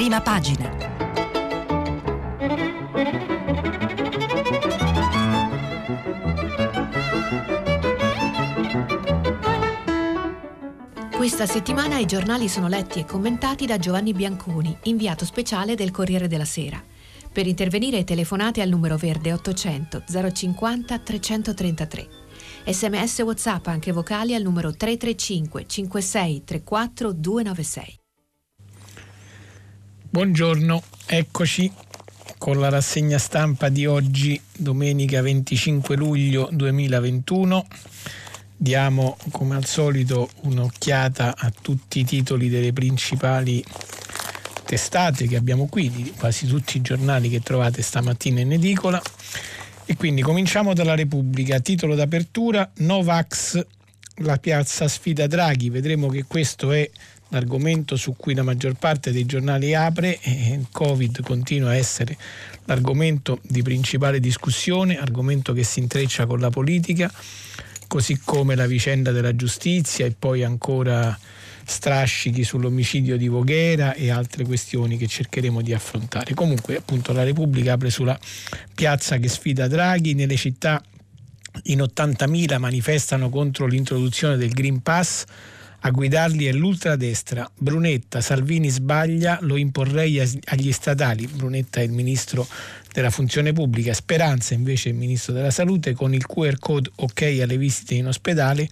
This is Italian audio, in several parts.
Prima pagina. Questa settimana i giornali sono letti e commentati da Giovanni Bianconi, inviato speciale del Corriere della Sera. Per intervenire telefonate al numero verde 800 050 333. Sms WhatsApp anche vocali al numero 335 56 34 296. Buongiorno, eccoci con la rassegna stampa di oggi, domenica 25 luglio 2021. Diamo come al solito un'occhiata a tutti i titoli delle principali testate che abbiamo qui, di quasi tutti i giornali che trovate stamattina in edicola. E quindi cominciamo dalla Repubblica, titolo d'apertura Novax, la piazza sfida Draghi. Vedremo che questo è l'argomento su cui la maggior parte dei giornali apre e il Covid continua a essere l'argomento di principale discussione, argomento che si intreccia con la politica, così come la vicenda della giustizia e poi ancora strascichi sull'omicidio di Voghera e altre questioni che cercheremo di affrontare. Comunque appunto la Repubblica apre sulla piazza che sfida Draghi nelle città in 80.000 manifestano contro l'introduzione del Green Pass a guidarli è l'ultradestra. Brunetta, Salvini sbaglia, lo imporrei agli statali. Brunetta è il ministro della funzione pubblica, Speranza invece è il ministro della salute, con il QR code ok alle visite in ospedale.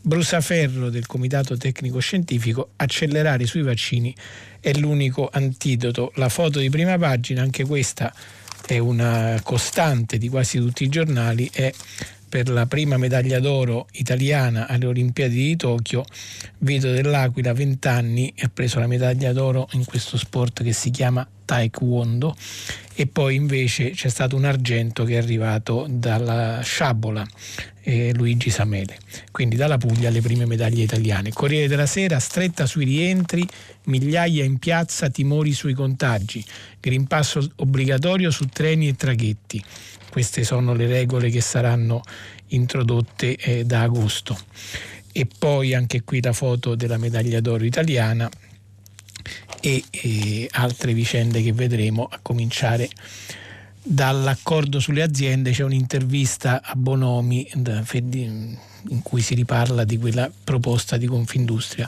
Brusaferro del Comitato Tecnico Scientifico, accelerare sui vaccini è l'unico antidoto. La foto di prima pagina, anche questa è una costante di quasi tutti i giornali, è per la prima medaglia d'oro italiana alle Olimpiadi di Tokyo, Vito dell'Aquila, 20 anni, ha preso la medaglia d'oro in questo sport che si chiama Taekwondo. E poi invece c'è stato un argento che è arrivato dalla sciabola eh, Luigi Samele, quindi dalla Puglia le prime medaglie italiane. Corriere della Sera, stretta sui rientri, migliaia in piazza, timori sui contagi, Green Pass obbligatorio su treni e traghetti queste sono le regole che saranno introdotte eh, da agosto. E poi anche qui la foto della medaglia d'oro italiana e, e altre vicende che vedremo a cominciare dall'accordo sulle aziende c'è un'intervista a Bonomi in cui si riparla di quella proposta di Confindustria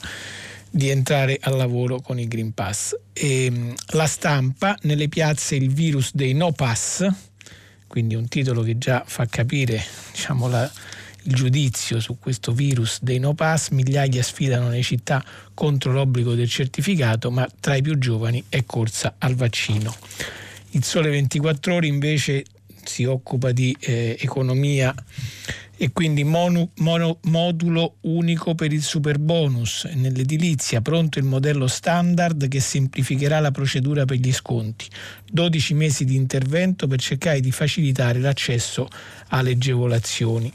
di entrare al lavoro con il Green Pass. E, la stampa, nelle piazze il virus dei no pass, quindi un titolo che già fa capire diciamo, la, il giudizio su questo virus dei no pass, migliaia sfidano le città contro l'obbligo del certificato, ma tra i più giovani è corsa al vaccino. Il Sole 24 ore invece si occupa di eh, economia e quindi mono, mono, modulo unico per il super bonus. Nell'edilizia pronto il modello standard che semplificherà la procedura per gli sconti. 12 mesi di intervento per cercare di facilitare l'accesso alle agevolazioni.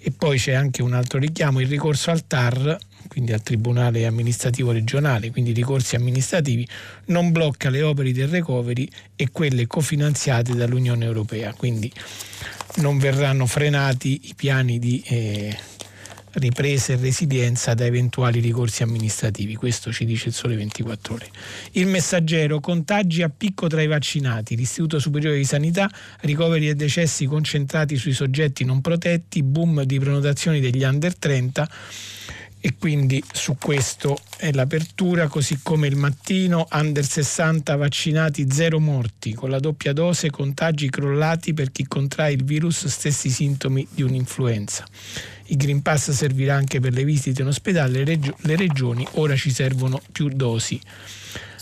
E poi c'è anche un altro richiamo, il ricorso al TAR quindi al Tribunale amministrativo regionale, quindi ricorsi amministrativi, non blocca le opere del recovery e quelle cofinanziate dall'Unione Europea. Quindi non verranno frenati i piani di eh, ripresa e resilienza da eventuali ricorsi amministrativi. Questo ci dice il Sole 24 Ore. Il messaggero, contagi a picco tra i vaccinati, l'Istituto Superiore di Sanità, ricoveri e decessi concentrati sui soggetti non protetti, boom di prenotazioni degli under 30 e quindi su questo è l'apertura, così come il mattino, under 60 vaccinati, zero morti, con la doppia dose, contagi crollati per chi contrae il virus, stessi sintomi di un'influenza. Il Green Pass servirà anche per le visite in ospedale, le, regio- le regioni ora ci servono più dosi.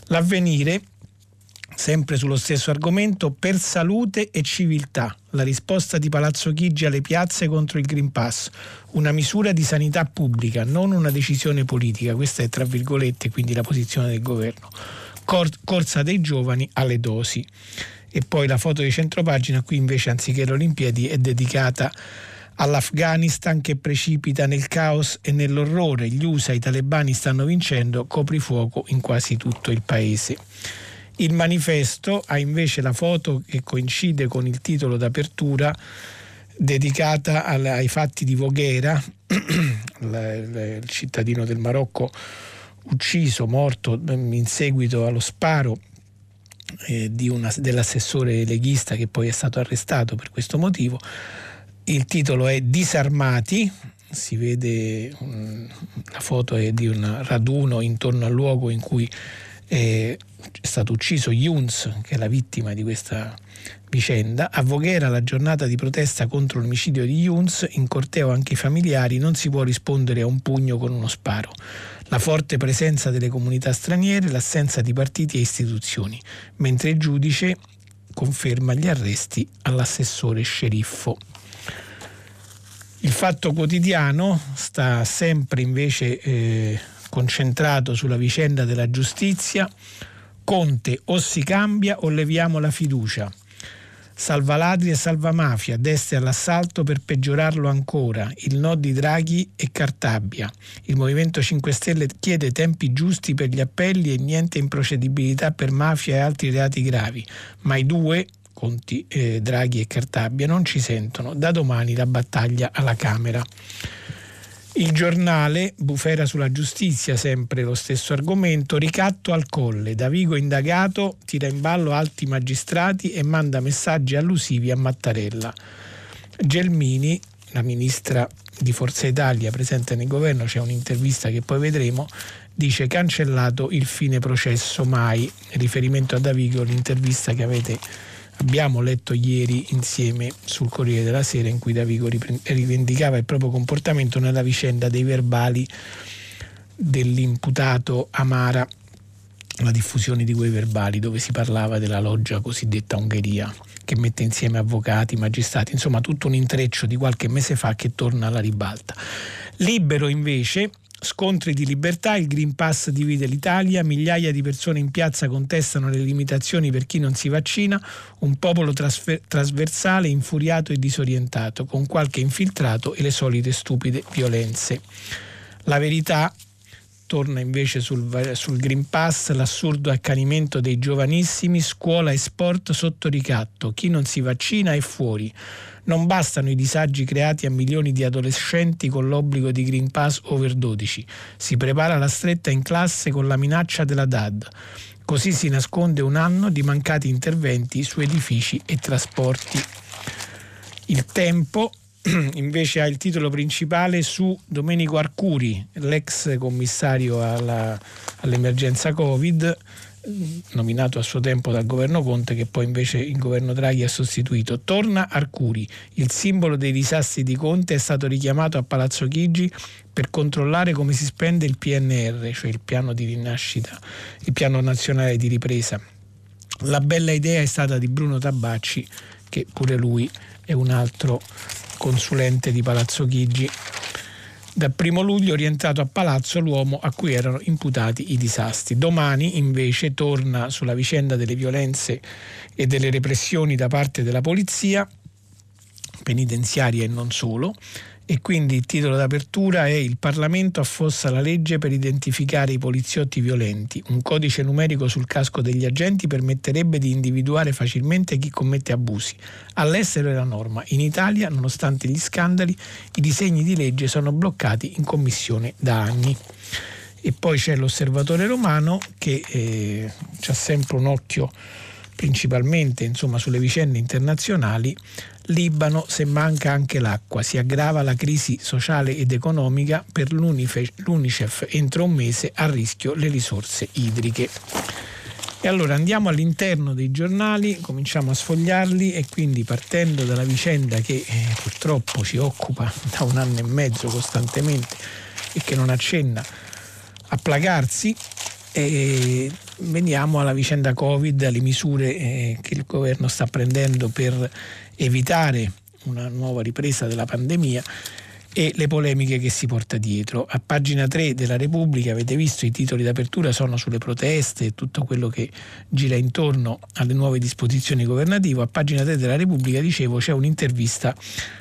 L'avvenire Sempre sullo stesso argomento, per salute e civiltà, la risposta di Palazzo Chigi alle piazze contro il Green Pass, una misura di sanità pubblica, non una decisione politica, questa è tra virgolette quindi la posizione del governo. Cor- corsa dei giovani alle dosi. E poi la foto di centropagina, qui invece anziché le Olimpiadi è dedicata all'Afghanistan che precipita nel caos e nell'orrore. Gli USA, i talebani stanno vincendo, coprifuoco in quasi tutto il paese. Il manifesto ha invece la foto che coincide con il titolo d'apertura dedicata ai fatti di Voghera, il cittadino del Marocco ucciso, morto in seguito allo sparo eh, una, dell'assessore leghista che poi è stato arrestato per questo motivo. Il titolo è Disarmati, si vede la foto è di un raduno intorno al luogo in cui è stato ucciso Yuns, che è la vittima di questa vicenda. A Voghera la giornata di protesta contro l'omicidio di Yuns, in corteo anche i familiari, non si può rispondere a un pugno con uno sparo. La forte presenza delle comunità straniere, l'assenza di partiti e istituzioni, mentre il giudice conferma gli arresti all'assessore sceriffo. Il fatto quotidiano sta sempre invece eh, concentrato sulla vicenda della giustizia. Conte o si cambia o leviamo la fiducia. Salva ladri e salva mafia, destra all'assalto per peggiorarlo ancora. Il no di Draghi e Cartabia. Il Movimento 5 Stelle chiede tempi giusti per gli appelli e niente improcedibilità per mafia e altri reati gravi. Ma i due, Conti, eh, Draghi e Cartabia non ci sentono. Da domani la battaglia alla Camera. Il giornale, bufera sulla giustizia, sempre lo stesso argomento, ricatto al colle, Davigo indagato, tira in ballo alti magistrati e manda messaggi allusivi a Mattarella. Gelmini, la ministra di Forza Italia presente nel governo, c'è un'intervista che poi vedremo, dice cancellato il fine processo mai, riferimento a Davigo, l'intervista che avete abbiamo letto ieri insieme sul Corriere della Sera in cui Davigo rivendicava il proprio comportamento nella vicenda dei verbali dell'imputato Amara, la diffusione di quei verbali dove si parlava della loggia cosiddetta Ungheria che mette insieme avvocati, magistrati, insomma tutto un intreccio di qualche mese fa che torna alla ribalta. Libero invece Scontri di libertà, il Green Pass divide l'Italia, migliaia di persone in piazza contestano le limitazioni per chi non si vaccina, un popolo trasfer- trasversale, infuriato e disorientato, con qualche infiltrato e le solite stupide violenze. La verità torna invece sul, sul, Green Pass l'assurdo accanimento dei giovanissimi, scuola e sport sotto ricatto, chi non si vaccina è fuori. Non bastano i disagi creati a milioni di adolescenti con l'obbligo di Green Pass over 12. Si prepara la stretta in classe con la minaccia della DAD. Così si nasconde un anno di mancati interventi su edifici e trasporti. Il tempo invece ha il titolo principale su Domenico Arcuri, l'ex commissario alla, all'emergenza Covid, nominato a suo tempo dal governo Conte che poi invece il governo Draghi ha sostituito. Torna Arcuri, il simbolo dei disastri di Conte è stato richiamato a Palazzo Chigi per controllare come si spende il PNR, cioè il piano di rinascita, il piano nazionale di ripresa. La bella idea è stata di Bruno Tabacci, che pure lui è un altro consulente di Palazzo Chigi dal primo luglio rientrato a palazzo l'uomo a cui erano imputati i disastri. Domani invece torna sulla vicenda delle violenze e delle repressioni da parte della polizia penitenziaria e non solo e quindi il titolo d'apertura è Il Parlamento affossa la legge per identificare i poliziotti violenti. Un codice numerico sul casco degli agenti permetterebbe di individuare facilmente chi commette abusi. All'estero è la norma. In Italia, nonostante gli scandali, i disegni di legge sono bloccati in commissione da anni. E poi c'è l'osservatore romano che eh, ha sempre un occhio principalmente insomma, sulle vicende internazionali, Libano se manca anche l'acqua, si aggrava la crisi sociale ed economica per l'UNICEF entro un mese a rischio le risorse idriche. E allora andiamo all'interno dei giornali, cominciamo a sfogliarli e quindi partendo dalla vicenda che eh, purtroppo ci occupa da un anno e mezzo costantemente e che non accenna a placarsi, e veniamo alla vicenda Covid, alle misure eh, che il governo sta prendendo per evitare una nuova ripresa della pandemia e le polemiche che si porta dietro. A pagina 3 della Repubblica avete visto i titoli d'apertura sono sulle proteste e tutto quello che gira intorno alle nuove disposizioni governative. A pagina 3 della Repubblica, dicevo, c'è un'intervista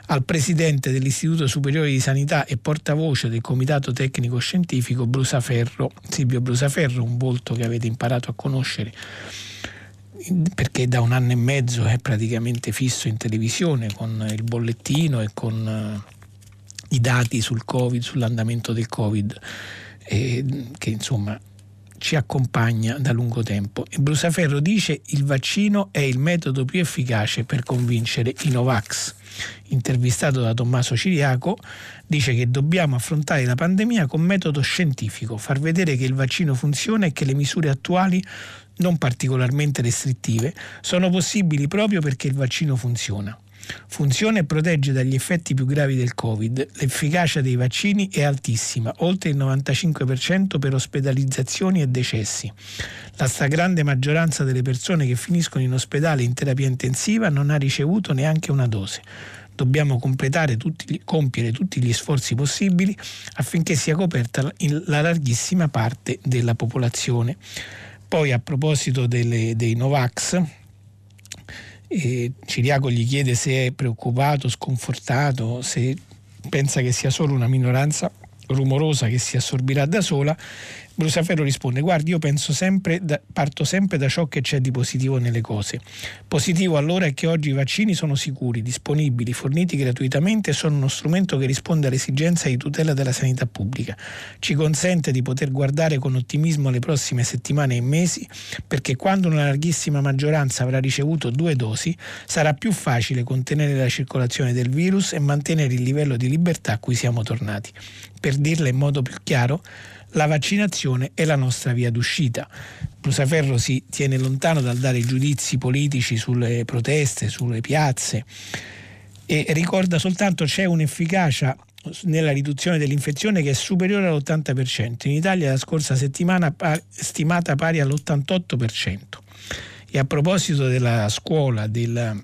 al presidente dell'Istituto Superiore di Sanità e portavoce del Comitato Tecnico Scientifico Brusaferro, Silvio Brusaferro, un volto che avete imparato a conoscere perché da un anno e mezzo è praticamente fisso in televisione con il bollettino e con i dati sul Covid, sull'andamento del Covid, eh, che insomma ci accompagna da lungo tempo. E Brusaferro dice il vaccino è il metodo più efficace per convincere i Novax. Intervistato da Tommaso Ciriaco, dice che dobbiamo affrontare la pandemia con metodo scientifico, far vedere che il vaccino funziona e che le misure attuali non particolarmente restrittive sono possibili proprio perché il vaccino funziona. Funziona e protegge dagli effetti più gravi del Covid. L'efficacia dei vaccini è altissima, oltre il 95% per ospedalizzazioni e decessi. La stragrande maggioranza delle persone che finiscono in ospedale in terapia intensiva non ha ricevuto neanche una dose dobbiamo tutti, compiere tutti gli sforzi possibili affinché sia coperta la larghissima parte della popolazione. Poi a proposito delle, dei Novax, e Ciriaco gli chiede se è preoccupato, sconfortato, se pensa che sia solo una minoranza rumorosa che si assorbirà da sola Brusaferro risponde: Guardi, io penso sempre, da, parto sempre da ciò che c'è di positivo nelle cose. Positivo allora è che oggi i vaccini sono sicuri, disponibili, forniti gratuitamente e sono uno strumento che risponde all'esigenza di tutela della sanità pubblica. Ci consente di poter guardare con ottimismo le prossime settimane e mesi, perché quando una larghissima maggioranza avrà ricevuto due dosi, sarà più facile contenere la circolazione del virus e mantenere il livello di libertà a cui siamo tornati. Per dirla in modo più chiaro, la vaccinazione è la nostra via d'uscita. Brusaferro si tiene lontano dal dare giudizi politici sulle proteste, sulle piazze e ricorda soltanto c'è un'efficacia nella riduzione dell'infezione che è superiore all'80%. In Italia la scorsa settimana stimata pari all'88%. E a proposito della scuola, del,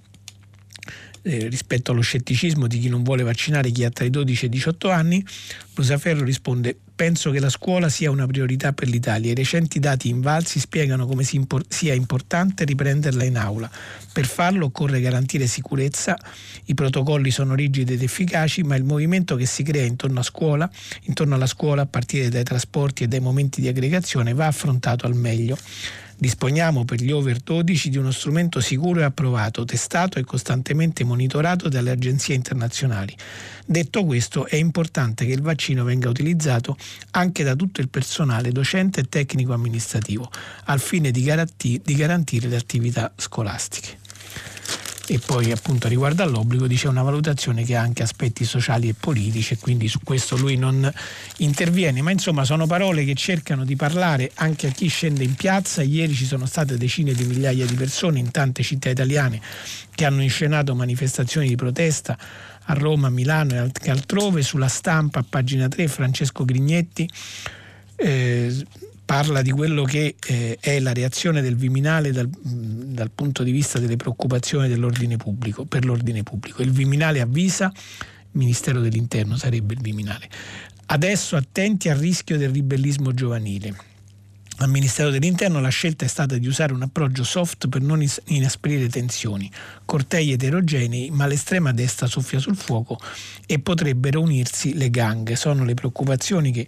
eh, rispetto allo scetticismo di chi non vuole vaccinare chi ha tra i 12 e i 18 anni, Brusaferro risponde Penso che la scuola sia una priorità per l'Italia. I recenti dati invalsi spiegano come sia importante riprenderla in aula. Per farlo occorre garantire sicurezza, i protocolli sono rigidi ed efficaci, ma il movimento che si crea intorno, scuola, intorno alla scuola, a partire dai trasporti e dai momenti di aggregazione, va affrontato al meglio. Disponiamo per gli over 12 di uno strumento sicuro e approvato, testato e costantemente monitorato dalle agenzie internazionali. Detto questo, è importante che il vaccino venga utilizzato anche da tutto il personale docente e tecnico amministrativo, al fine di, garantire le attività scolastiche e poi appunto riguardo all'obbligo dice una valutazione che ha anche aspetti sociali e politici e quindi su questo lui non interviene, ma insomma sono parole che cercano di parlare anche a chi scende in piazza, ieri ci sono state decine di migliaia di persone in tante città italiane che hanno inscenato manifestazioni di protesta a Roma, Milano e altrove, sulla stampa a pagina 3 Francesco Grignetti eh, parla di quello che eh, è la reazione del Viminale dal, dal, punto di vista delle preoccupazioni dell'ordine pubblico, per l'ordine pubblico. Il Viminale avvisa, Ministero dell'Interno sarebbe il Viminale, adesso attenti al rischio del ribellismo giovanile. Al Ministero dell'Interno la scelta è stata di usare un approccio soft per non inasprire tensioni, cortei eterogenei, ma l'estrema destra soffia sul fuoco e potrebbero unirsi le gang. Sono le preoccupazioni che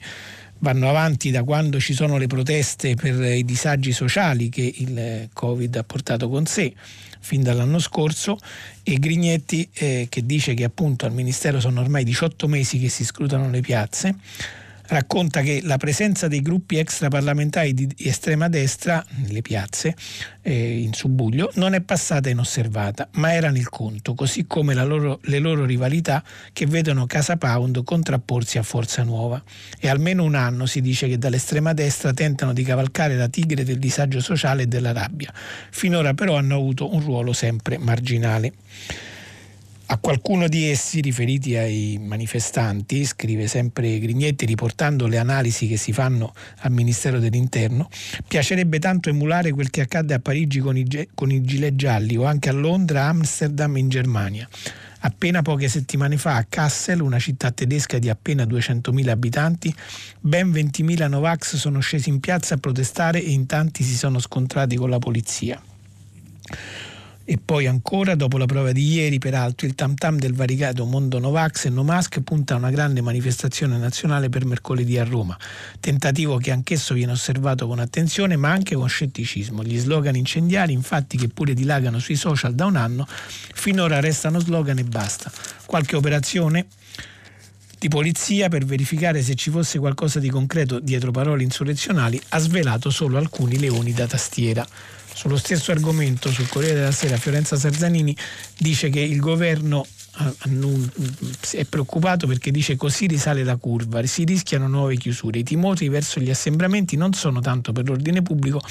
vanno avanti da quando ci sono le proteste per i disagi sociali che il Covid ha portato con sé fin dall'anno scorso. E Grignetti eh, che dice che appunto al Ministero sono ormai 18 mesi che si scrutano le piazze racconta che la presenza dei gruppi extraparlamentari di estrema destra nelle piazze eh, in Subuglio non è passata inosservata, ma era nel conto, così come loro, le loro rivalità che vedono Casa Pound contrapporsi a Forza Nuova. E almeno un anno si dice che dall'estrema destra tentano di cavalcare la tigre del disagio sociale e della rabbia. Finora però hanno avuto un ruolo sempre marginale. A qualcuno di essi, riferiti ai manifestanti, scrive sempre Grignetti riportando le analisi che si fanno al Ministero dell'Interno, piacerebbe tanto emulare quel che accadde a Parigi con i, con i gilet gialli o anche a Londra, Amsterdam in Germania. Appena poche settimane fa a Kassel, una città tedesca di appena 200.000 abitanti, ben 20.000 Novax sono scesi in piazza a protestare e in tanti si sono scontrati con la polizia. E poi ancora, dopo la prova di ieri, peraltro, il tam tam del variegato Mondo Novax e Nomask punta a una grande manifestazione nazionale per mercoledì a Roma. Tentativo che anch'esso viene osservato con attenzione ma anche con scetticismo. Gli slogan incendiari, infatti, che pure dilagano sui social da un anno, finora restano slogan e basta. Qualche operazione di polizia per verificare se ci fosse qualcosa di concreto dietro parole insurrezionali ha svelato solo alcuni leoni da tastiera. Sullo stesso argomento, sul Corriere della Sera, Fiorenza Sarzanini dice che il governo è preoccupato perché dice così risale la curva, si rischiano nuove chiusure. I timori verso gli assembramenti non sono tanto per l'ordine pubblico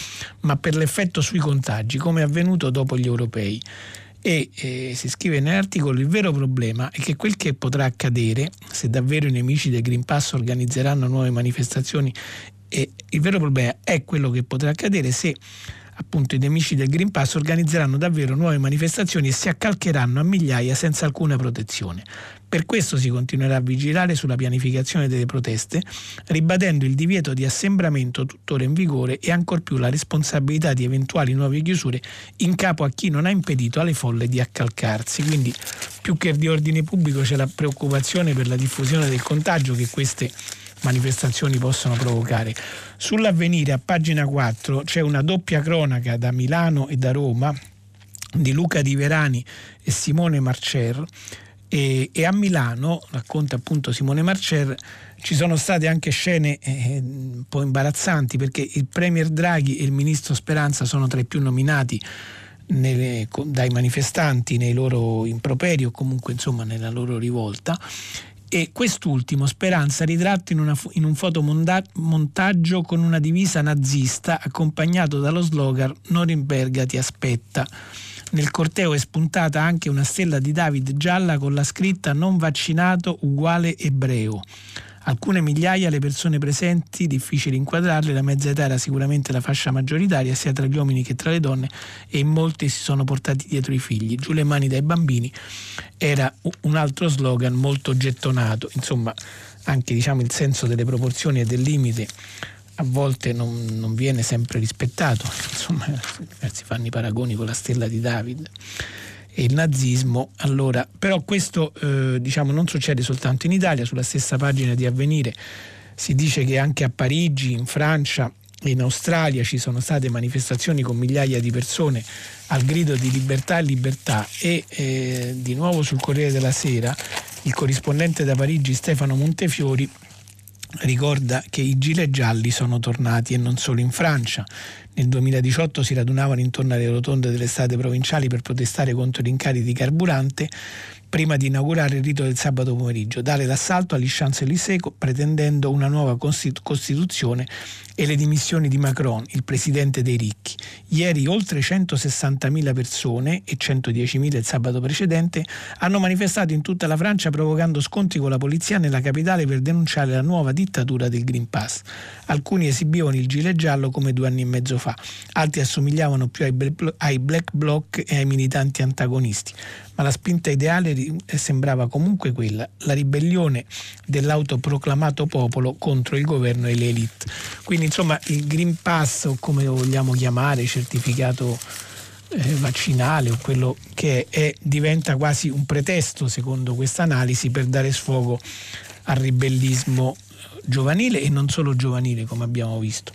ma per l'effetto sui contagi, come è avvenuto dopo gli europei. E eh, si scrive nell'articolo il vero problema è che quel che potrà accadere se davvero i nemici del Green Pass organizzeranno nuove manifestazioni e il vero problema è quello che potrà accadere se appunto i nemici del Green Pass organizzeranno davvero nuove manifestazioni e si accalcheranno a migliaia senza alcuna protezione. Per questo si continuerà a vigilare sulla pianificazione delle proteste, ribadendo il divieto di assembramento tuttora in vigore e ancor più la responsabilità di eventuali nuove chiusure in capo a chi non ha impedito alle folle di accalcarsi. Quindi più che di ordine pubblico c'è la preoccupazione per la diffusione del contagio che queste manifestazioni possono provocare. Sull'avvenire a pagina 4 c'è una doppia cronaca da Milano e da Roma di Luca Di Verani e Simone Marcer e, e a Milano, racconta appunto Simone Marcer, ci sono state anche scene eh, un po' imbarazzanti perché il Premier Draghi e il Ministro Speranza sono tra i più nominati nelle, dai manifestanti nei loro improperi o comunque insomma nella loro rivolta e quest'ultimo Speranza ritratto in, una, in un fotomontaggio con una divisa nazista accompagnato dallo slogan Norimberga ti aspetta. Nel corteo è spuntata anche una stella di David gialla con la scritta non vaccinato uguale ebreo. Alcune migliaia le persone presenti, difficili inquadrarle, la mezza età era sicuramente la fascia maggioritaria sia tra gli uomini che tra le donne e in molti si sono portati dietro i figli. Giù le mani dai bambini era un altro slogan molto gettonato, insomma anche diciamo, il senso delle proporzioni e del limite a volte non, non viene sempre rispettato, insomma si fanno i paragoni con la stella di David e il nazismo. Allora, però questo eh, diciamo, non succede soltanto in Italia, sulla stessa pagina di Avvenire si dice che anche a Parigi, in Francia e in Australia ci sono state manifestazioni con migliaia di persone al grido di libertà e libertà e eh, di nuovo sul Corriere della Sera il corrispondente da Parigi Stefano Montefiori ricorda che i gilet gialli sono tornati e non solo in Francia. Nel 2018 si radunavano intorno alle rotonde delle strade provinciali per protestare contro i rincari di carburante prima di inaugurare il rito del sabato pomeriggio, dare l'assalto agli Champs-Élysées pretendendo una nuova Costituzione e le dimissioni di Macron, il presidente dei ricchi. Ieri oltre 160.000 persone e 110.000 il sabato precedente hanno manifestato in tutta la Francia provocando scontri con la polizia nella capitale per denunciare la nuova dittatura del Green Pass. Alcuni esibivano il gilet giallo come due anni e mezzo fa, altri assomigliavano più ai Black Bloc e ai militanti antagonisti ma la spinta ideale sembrava comunque quella, la ribellione dell'autoproclamato popolo contro il governo e le elite. Quindi insomma il Green Pass o come lo vogliamo chiamare, certificato eh, vaccinale o quello che è, è, diventa quasi un pretesto secondo questa analisi per dare sfogo al ribellismo giovanile e non solo giovanile come abbiamo visto.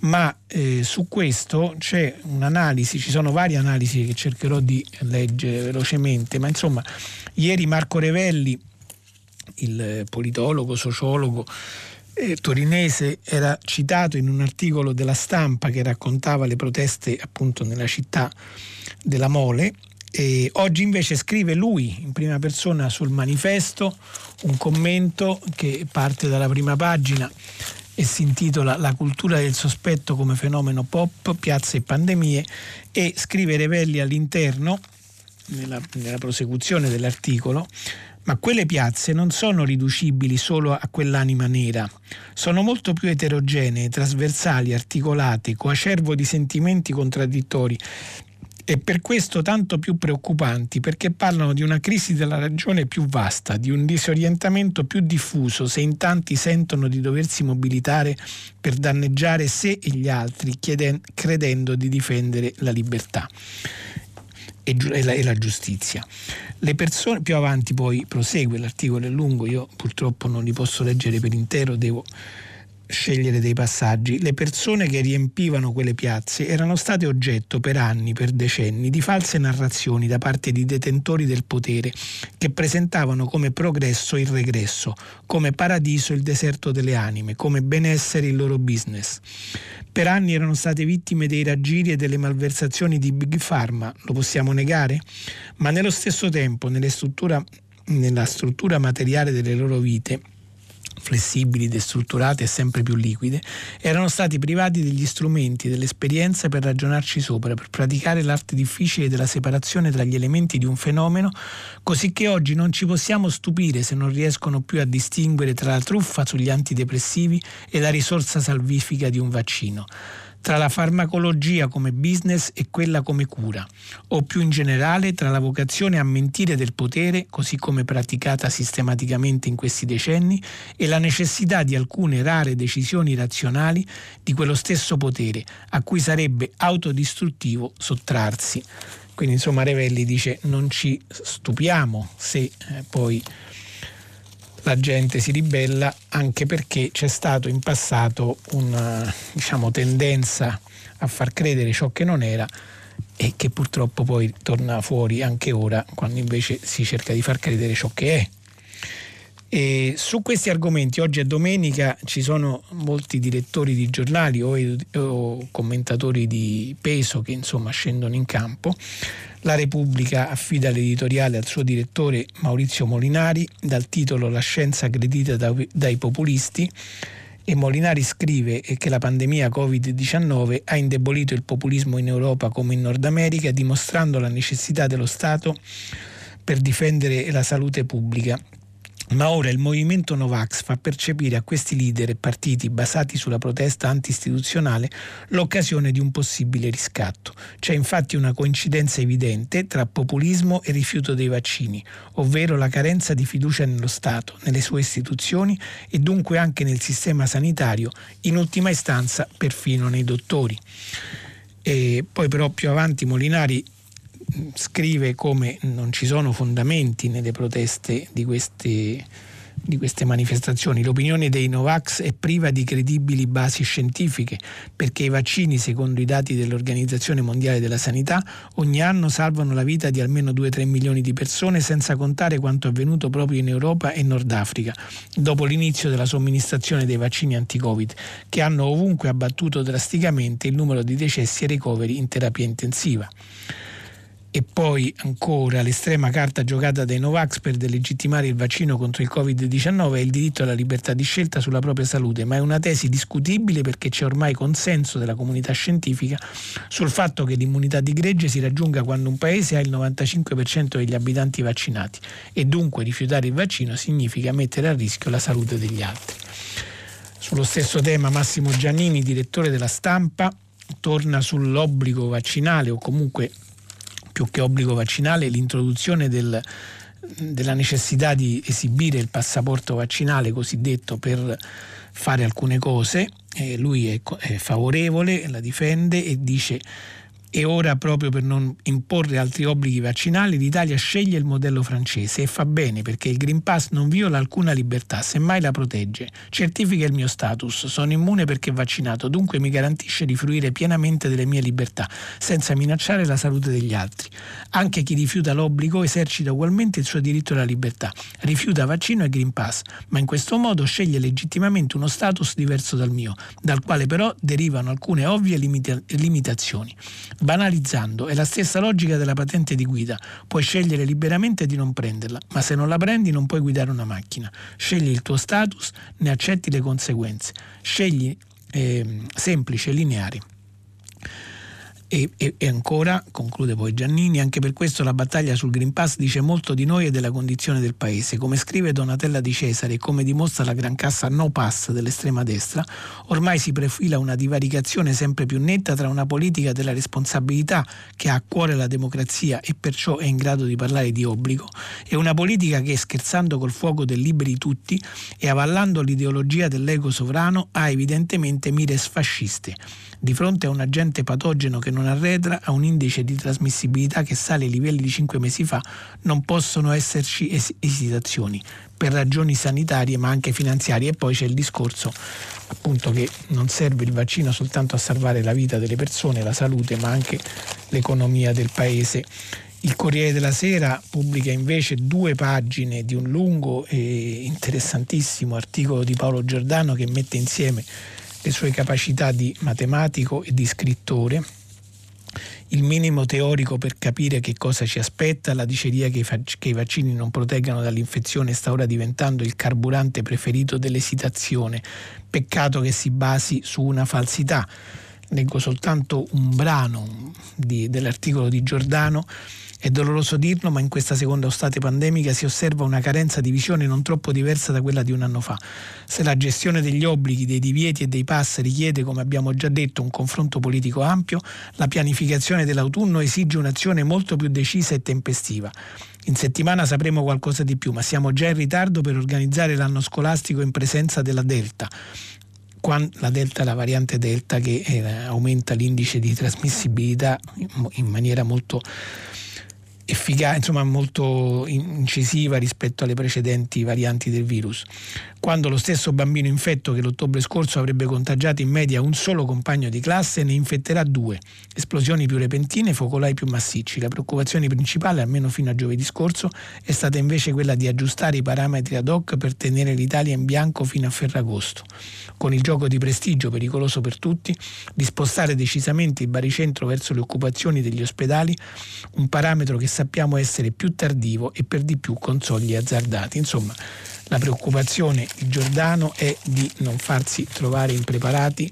Ma eh, su questo c'è un'analisi, ci sono varie analisi che cercherò di leggere velocemente, ma insomma ieri Marco Revelli, il politologo, sociologo, eh, torinese era citato in un articolo della stampa che raccontava le proteste appunto nella città della Mole e oggi invece scrive lui in prima persona sul manifesto un commento che parte dalla prima pagina e si intitola La cultura del sospetto come fenomeno pop, piazze e pandemie e scrive Revelli all'interno, nella, nella prosecuzione dell'articolo, ma quelle piazze non sono riducibili solo a quell'anima nera, sono molto più eterogenee, trasversali, articolate, coacervo di sentimenti contraddittori e per questo tanto più preoccupanti perché parlano di una crisi della ragione più vasta, di un disorientamento più diffuso se in tanti sentono di doversi mobilitare per danneggiare sé e gli altri chieden- credendo di difendere la libertà e, la, e la giustizia. Le persone, più avanti poi prosegue, l'articolo è lungo, io purtroppo non li posso leggere per intero, devo scegliere dei passaggi. Le persone che riempivano quelle piazze erano state oggetto per anni, per decenni, di false narrazioni da parte di detentori del potere che presentavano come progresso il regresso, come paradiso il deserto delle anime, come benessere il loro business. Per anni erano state vittime dei raggiri e delle malversazioni di Big Pharma, lo possiamo negare? Ma nello stesso tempo, nella struttura materiale delle loro vite, flessibili, destrutturate e sempre più liquide, erano stati privati degli strumenti, dell'esperienza per ragionarci sopra, per praticare l'arte difficile della separazione tra gli elementi di un fenomeno, così che oggi non ci possiamo stupire se non riescono più a distinguere tra la truffa sugli antidepressivi e la risorsa salvifica di un vaccino tra la farmacologia come business e quella come cura, o più in generale tra la vocazione a mentire del potere, così come praticata sistematicamente in questi decenni, e la necessità di alcune rare decisioni razionali di quello stesso potere, a cui sarebbe autodistruttivo sottrarsi. Quindi insomma Revelli dice non ci stupiamo se eh, poi la gente si ribella anche perché c'è stato in passato una diciamo, tendenza a far credere ciò che non era e che purtroppo poi torna fuori anche ora quando invece si cerca di far credere ciò che è. E su questi argomenti, oggi è domenica, ci sono molti direttori di giornali o, o commentatori di peso che insomma scendono in campo. La Repubblica affida l'editoriale al suo direttore Maurizio Molinari dal titolo La scienza aggredita dai populisti e Molinari scrive che la pandemia Covid-19 ha indebolito il populismo in Europa come in Nord America, dimostrando la necessità dello Stato per difendere la salute pubblica ma ora il movimento Novax fa percepire a questi leader e partiti basati sulla protesta anti-istituzionale l'occasione di un possibile riscatto. C'è infatti una coincidenza evidente tra populismo e rifiuto dei vaccini, ovvero la carenza di fiducia nello Stato, nelle sue istituzioni e dunque anche nel sistema sanitario, in ultima istanza perfino nei dottori. E poi però più avanti Molinari scrive come non ci sono fondamenti nelle proteste di queste, di queste manifestazioni. L'opinione dei Novax è priva di credibili basi scientifiche perché i vaccini, secondo i dati dell'Organizzazione Mondiale della Sanità, ogni anno salvano la vita di almeno 2-3 milioni di persone senza contare quanto avvenuto proprio in Europa e Nord Africa dopo l'inizio della somministrazione dei vaccini anti-Covid che hanno ovunque abbattuto drasticamente il numero di decessi e ricoveri in terapia intensiva e poi ancora l'estrema carta giocata dai Novax per delegittimare il vaccino contro il Covid-19 è il diritto alla libertà di scelta sulla propria salute, ma è una tesi discutibile perché c'è ormai consenso della comunità scientifica sul fatto che l'immunità di gregge si raggiunga quando un paese ha il 95% degli abitanti vaccinati e dunque rifiutare il vaccino significa mettere a rischio la salute degli altri. Sullo stesso tema Massimo Giannini, direttore della stampa, torna sull'obbligo vaccinale o comunque più che obbligo vaccinale l'introduzione del, della necessità di esibire il passaporto vaccinale cosiddetto per fare alcune cose. Eh, lui è, è favorevole, la difende e dice e ora, proprio per non imporre altri obblighi vaccinali, l'Italia sceglie il modello francese e fa bene perché il Green Pass non viola alcuna libertà, semmai la protegge. Certifica il mio status, sono immune perché vaccinato, dunque mi garantisce di fruire pienamente delle mie libertà, senza minacciare la salute degli altri. Anche chi rifiuta l'obbligo esercita ugualmente il suo diritto alla libertà, rifiuta vaccino e Green Pass, ma in questo modo sceglie legittimamente uno status diverso dal mio, dal quale però derivano alcune ovvie limita- limitazioni. Banalizzando, è la stessa logica della patente di guida. Puoi scegliere liberamente di non prenderla, ma se non la prendi non puoi guidare una macchina. Scegli il tuo status, ne accetti le conseguenze. Scegli eh, semplice, lineare. E, e, e, ancora, conclude poi Giannini, anche per questo la battaglia sul Green Pass dice molto di noi e della condizione del paese. Come scrive Donatella Di Cesare e come dimostra la gran cassa no pass dell'estrema destra, ormai si profila una divaricazione sempre più netta tra una politica della responsabilità che ha a cuore la democrazia e perciò è in grado di parlare di obbligo e una politica che, scherzando col fuoco del liberi tutti e avallando l'ideologia dell'ego sovrano, ha evidentemente mire sfasciste. Di fronte a un agente patogeno che non arretra, ha un indice di trasmissibilità che sale ai livelli di cinque mesi fa, non possono esserci es- esitazioni per ragioni sanitarie ma anche finanziarie e poi c'è il discorso appunto che non serve il vaccino soltanto a salvare la vita delle persone, la salute ma anche l'economia del paese. Il Corriere della Sera pubblica invece due pagine di un lungo e interessantissimo articolo di Paolo Giordano che mette insieme le sue capacità di matematico e di scrittore, il minimo teorico per capire che cosa ci aspetta, la diceria che i, vaccini non proteggano dall'infezione sta ora diventando il carburante preferito dell'esitazione. Peccato che si basi su una falsità. Leggo soltanto un brano di, dell'articolo di Giordano è doloroso dirlo, ma in questa seconda ostate pandemica si osserva una carenza di visione non troppo diversa da quella di un anno fa. Se la gestione degli obblighi, dei divieti e dei pass richiede, come abbiamo già detto, un confronto politico ampio, la pianificazione dell'autunno esige un'azione molto più decisa e tempestiva. In settimana sapremo qualcosa di più, ma siamo già in ritardo per organizzare l'anno scolastico in presenza della Delta la delta, la variante delta che eh, aumenta l'indice di trasmissibilità in maniera molto efficace, insomma molto incisiva rispetto alle precedenti varianti del virus. Quando lo stesso bambino infetto che l'ottobre scorso avrebbe contagiato in media un solo compagno di classe ne infetterà due. Esplosioni più repentine, focolai più massicci. La preoccupazione principale, almeno fino a giovedì scorso, è stata invece quella di aggiustare i parametri ad hoc per tenere l'Italia in bianco fino a Ferragosto. Con il gioco di prestigio pericoloso per tutti, di spostare decisamente il baricentro verso le occupazioni degli ospedali, un parametro che sappiamo essere più tardivo e per di più con sogli azzardati. Insomma, la preoccupazione di Giordano è di non farsi trovare impreparati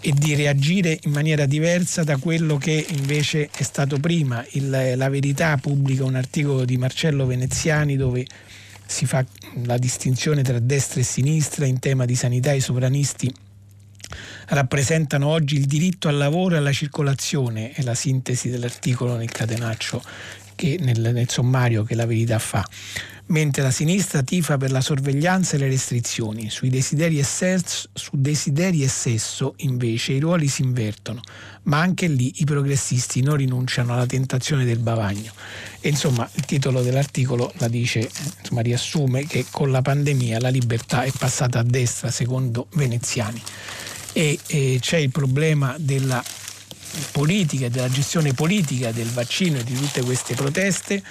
e di reagire in maniera diversa da quello che invece è stato prima. Il, la verità pubblica un articolo di Marcello Veneziani dove si fa la distinzione tra destra e sinistra in tema di sanità. I sovranisti rappresentano oggi il diritto al lavoro e alla circolazione, è la sintesi dell'articolo nel catenaccio, che, nel, nel sommario che la verità fa mentre la sinistra tifa per la sorveglianza e le restrizioni. Sui desideri e, sesso, su desideri e sesso, invece, i ruoli si invertono, ma anche lì i progressisti non rinunciano alla tentazione del bavagno. E insomma, il titolo dell'articolo la dice, insomma, riassume che con la pandemia la libertà è passata a destra, secondo veneziani e, e c'è il problema della politica della gestione politica del vaccino e di tutte queste proteste.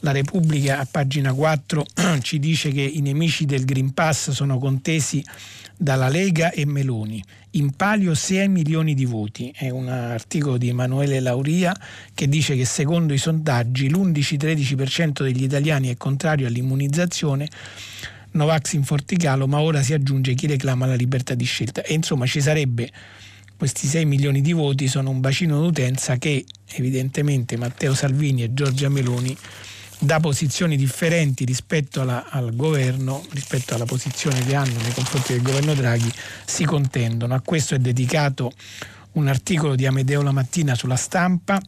La Repubblica a pagina 4 ci dice che i nemici del Green Pass sono contesi dalla Lega e Meloni. In palio 6 milioni di voti. È un articolo di Emanuele Lauria che dice che secondo i sondaggi l'11-13% degli italiani è contrario all'immunizzazione Novax in Forticalo, ma ora si aggiunge chi reclama la libertà di scelta. E insomma ci sarebbe questi 6 milioni di voti, sono un bacino d'utenza che evidentemente Matteo Salvini e Giorgia Meloni da posizioni differenti rispetto alla, al governo, rispetto alla posizione che hanno nei confronti del governo Draghi, si contendono. A questo è dedicato un articolo di Amedeo la mattina sulla stampa.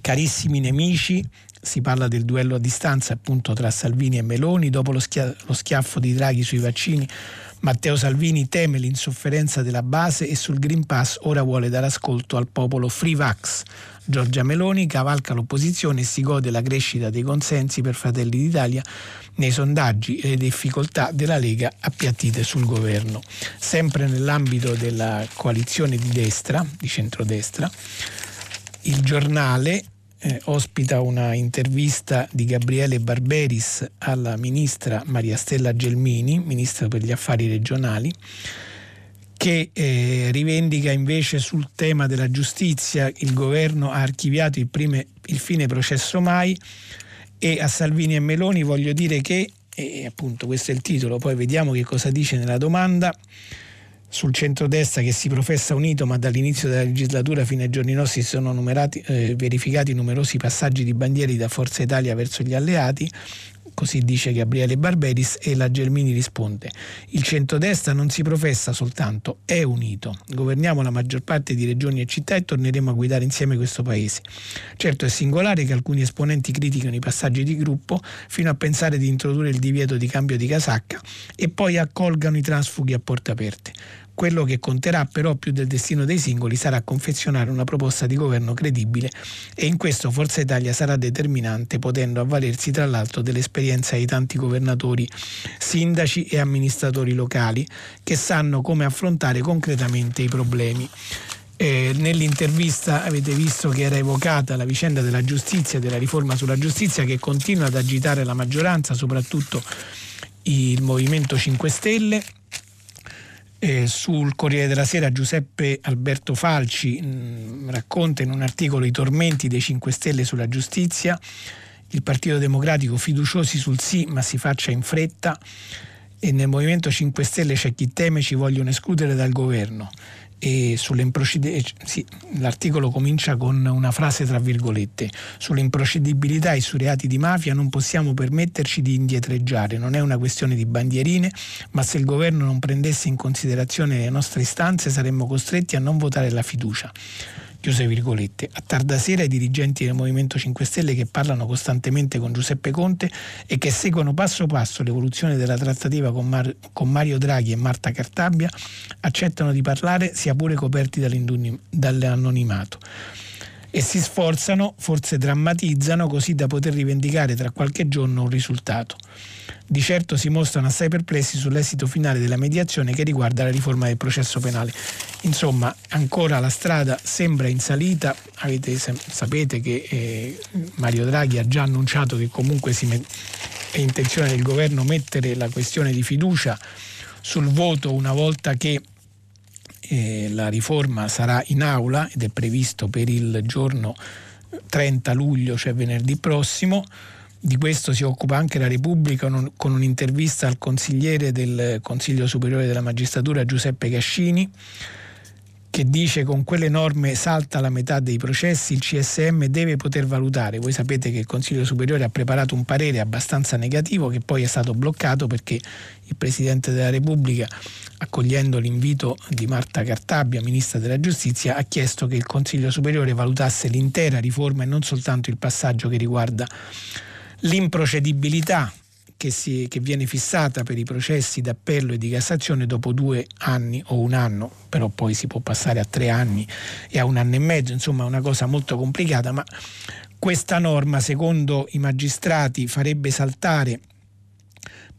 Carissimi nemici, si parla del duello a distanza appunto tra Salvini e Meloni, dopo lo, schia- lo schiaffo di Draghi sui vaccini Matteo Salvini teme l'insofferenza della base e sul Green Pass ora vuole dare ascolto al popolo free vax. Giorgia Meloni cavalca l'opposizione e si gode la crescita dei consensi per Fratelli d'Italia nei sondaggi e le difficoltà della Lega appiattite sul governo. Sempre nell'ambito della coalizione di destra, di centrodestra, il giornale eh, ospita una intervista di Gabriele Barberis alla ministra Maria Stella Gelmini, ministra per gli affari regionali, che eh, rivendica invece sul tema della giustizia il governo ha archiviato il, prime, il fine processo mai e a Salvini e Meloni voglio dire che, e appunto questo è il titolo, poi vediamo che cosa dice nella domanda, sul centrodestra che si professa unito ma dall'inizio della legislatura fino ai giorni nostri si sono eh, verificati numerosi passaggi di bandiere da Forza Italia verso gli alleati, così dice Gabriele Barberis e la Gelmini risponde il centrodestra non si professa soltanto, è unito. Governiamo la maggior parte di regioni e città e torneremo a guidare insieme questo paese. Certo è singolare che alcuni esponenti critichino i passaggi di gruppo fino a pensare di introdurre il divieto di cambio di casacca e poi accolgano i transfughi a porte aperte Quello che conterà però più del destino dei singoli sarà confezionare una proposta di governo credibile e in questo Forza Italia sarà determinante potendo avvalersi tra l'altro dell'esperienza di tanti governatori, sindaci e amministratori locali che sanno come affrontare concretamente i problemi. Eh, nell'intervista avete visto che era evocata la vicenda della giustizia, della riforma sulla giustizia che continua ad agitare la maggioranza, soprattutto il Movimento 5 Stelle. Eh, sul Corriere della Sera Giuseppe Alberto Falci mh, mm, racconta in un articolo i tormenti dei 5 Stelle sulla giustizia, il Partito Democratico fiduciosi sul sì ma si faccia in fretta. E nel Movimento 5 Stelle c'è chi teme ci vogliono escludere dal governo sì, l'articolo comincia con una frase tra virgolette sulle improcedibilità e sui reati di mafia non possiamo permetterci di indietreggiare non è una questione di bandierine ma se il governo non prendesse in considerazione le nostre istanze saremmo costretti a non votare la fiducia chiuse virgolette. A tarda sera i dirigenti del Movimento 5 Stelle che parlano costantemente con Giuseppe Conte e che seguono passo passo l'evoluzione della trattativa con, Mar- con Mario Draghi e Marta Cartabia accettano di parlare sia pure coperti dall'anonimato e si sforzano, forse drammatizzano, così da poter rivendicare tra qualche giorno un risultato. Di certo si mostrano assai perplessi sull'esito finale della mediazione che riguarda la riforma del processo penale. Insomma, ancora la strada sembra in salita. Avete, sapete che eh, Mario Draghi ha già annunciato che comunque met- è intenzione del governo mettere la questione di fiducia sul voto una volta che eh, la riforma sarà in aula ed è previsto per il giorno 30 luglio, cioè venerdì prossimo. Di questo si occupa anche la Repubblica con un'intervista al consigliere del Consiglio Superiore della Magistratura Giuseppe Cascini che dice con quelle norme salta la metà dei processi, il CSM deve poter valutare. Voi sapete che il Consiglio Superiore ha preparato un parere abbastanza negativo che poi è stato bloccato perché il Presidente della Repubblica, accogliendo l'invito di Marta Cartabia, Ministra della Giustizia, ha chiesto che il Consiglio Superiore valutasse l'intera riforma e non soltanto il passaggio che riguarda l'improcedibilità che, si, che, viene fissata per i processi d'appello e di Cassazione dopo due anni o un anno, però poi si può passare a tre anni e a un anno e mezzo, insomma è una cosa molto complicata, ma questa norma secondo i magistrati farebbe saltare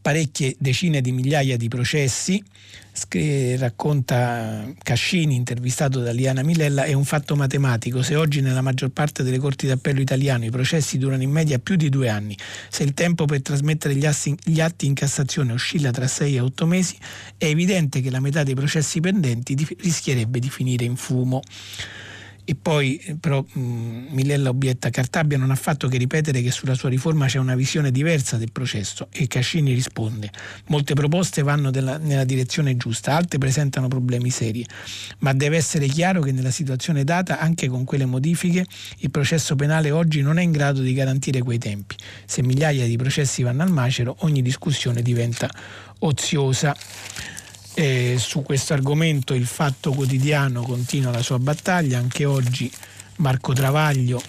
parecchie decine di migliaia di processi, racconta Cascini, intervistato da Liana Milella, è un fatto matematico. Se oggi nella maggior parte delle corti d'appello italiane i processi durano in media più di due anni, se il tempo per trasmettere gli, assi, gli atti in Cassazione oscilla tra sei e otto mesi, è evidente che la metà dei processi pendenti rischierebbe di finire in fumo. E poi eh, però mm, Milella obietta Cartabia non ha fatto che ripetere che sulla sua riforma c'è una visione diversa del processo e Cascini risponde molte proposte vanno della, nella direzione giusta, altre presentano problemi seri, ma deve essere chiaro che nella situazione data anche con quelle modifiche il processo penale oggi non è in grado di garantire quei tempi. Se migliaia di processi vanno al macero ogni discussione diventa oziosa. Eh, su questo argomento il Fatto Quotidiano continua la sua battaglia, anche oggi Marco Travaglio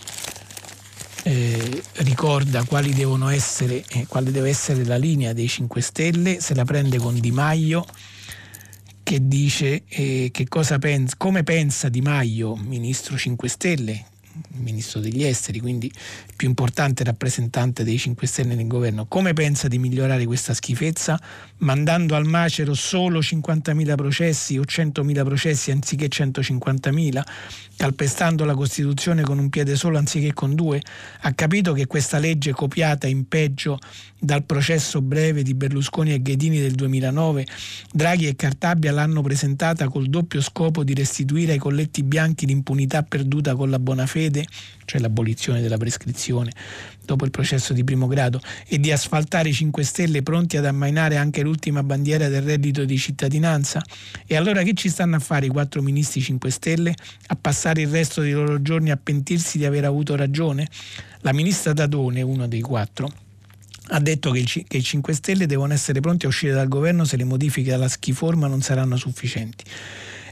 eh, ricorda quali essere, eh, quale deve essere la linea dei 5 Stelle, se la prende con Di Maio che dice eh, che pensa, come pensa Di Maio, ministro 5 Stelle, ministro degli esteri, quindi il più importante rappresentante dei 5 Stelle nel governo, come pensa di migliorare questa schifezza? Mandando al macero solo 50.000 processi o 100.000 processi anziché 150.000? Calpestando la Costituzione con un piede solo anziché con due? Ha capito che questa legge copiata in peggio dal processo breve di Berlusconi e Ghedini del 2009, Draghi e Cartabia l'hanno presentata col doppio scopo di restituire ai colletti bianchi l'impunità perduta con la buona fede, cioè l'abolizione della prescrizione dopo il processo di primo grado, e di asfaltare i 5 Stelle pronti ad ammainare anche l'ultima bandiera del reddito di cittadinanza? E allora che ci stanno a fare i quattro ministri 5 Stelle? A passare il resto dei loro giorni a pentirsi di aver avuto ragione? La ministra Dadone, uno dei quattro, ha detto che, che i 5 Stelle devono essere pronti a uscire dal governo se le modifiche alla schiforma non saranno sufficienti.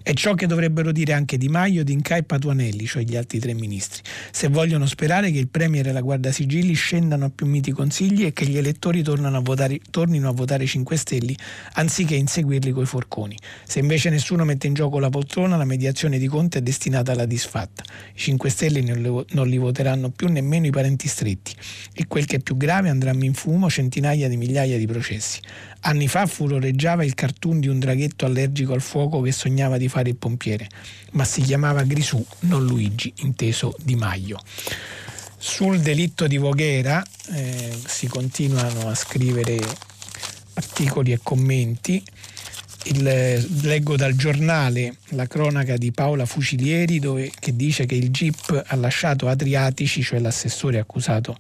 È ciò che dovrebbero dire anche Di Maio, D'Inca e Patuanelli, cioè gli altri tre ministri, se vogliono sperare che il Premier e la Guardia Sigilli scendano a più miti consigli e che gli elettori a votare, tornino a votare 5 Stelle anziché inseguirli coi forconi. Se invece nessuno mette in gioco la poltrona, la mediazione di Conte è destinata alla disfatta. I 5 Stelle non li voteranno più nemmeno i parenti stretti e quel che è più grave andranno in fumo centinaia di migliaia di processi. Anni fa furoreggiava il cartoon di un draghetto allergico al fuoco che sognava di fare il pompiere, ma si chiamava Grisù, non Luigi, inteso Di Maio. Sul delitto di Voghera eh, si continuano a scrivere articoli e commenti. Il, leggo dal giornale la cronaca di Paola Fucilieri dove, che dice che il GIP ha lasciato Adriatici, cioè l'assessore accusato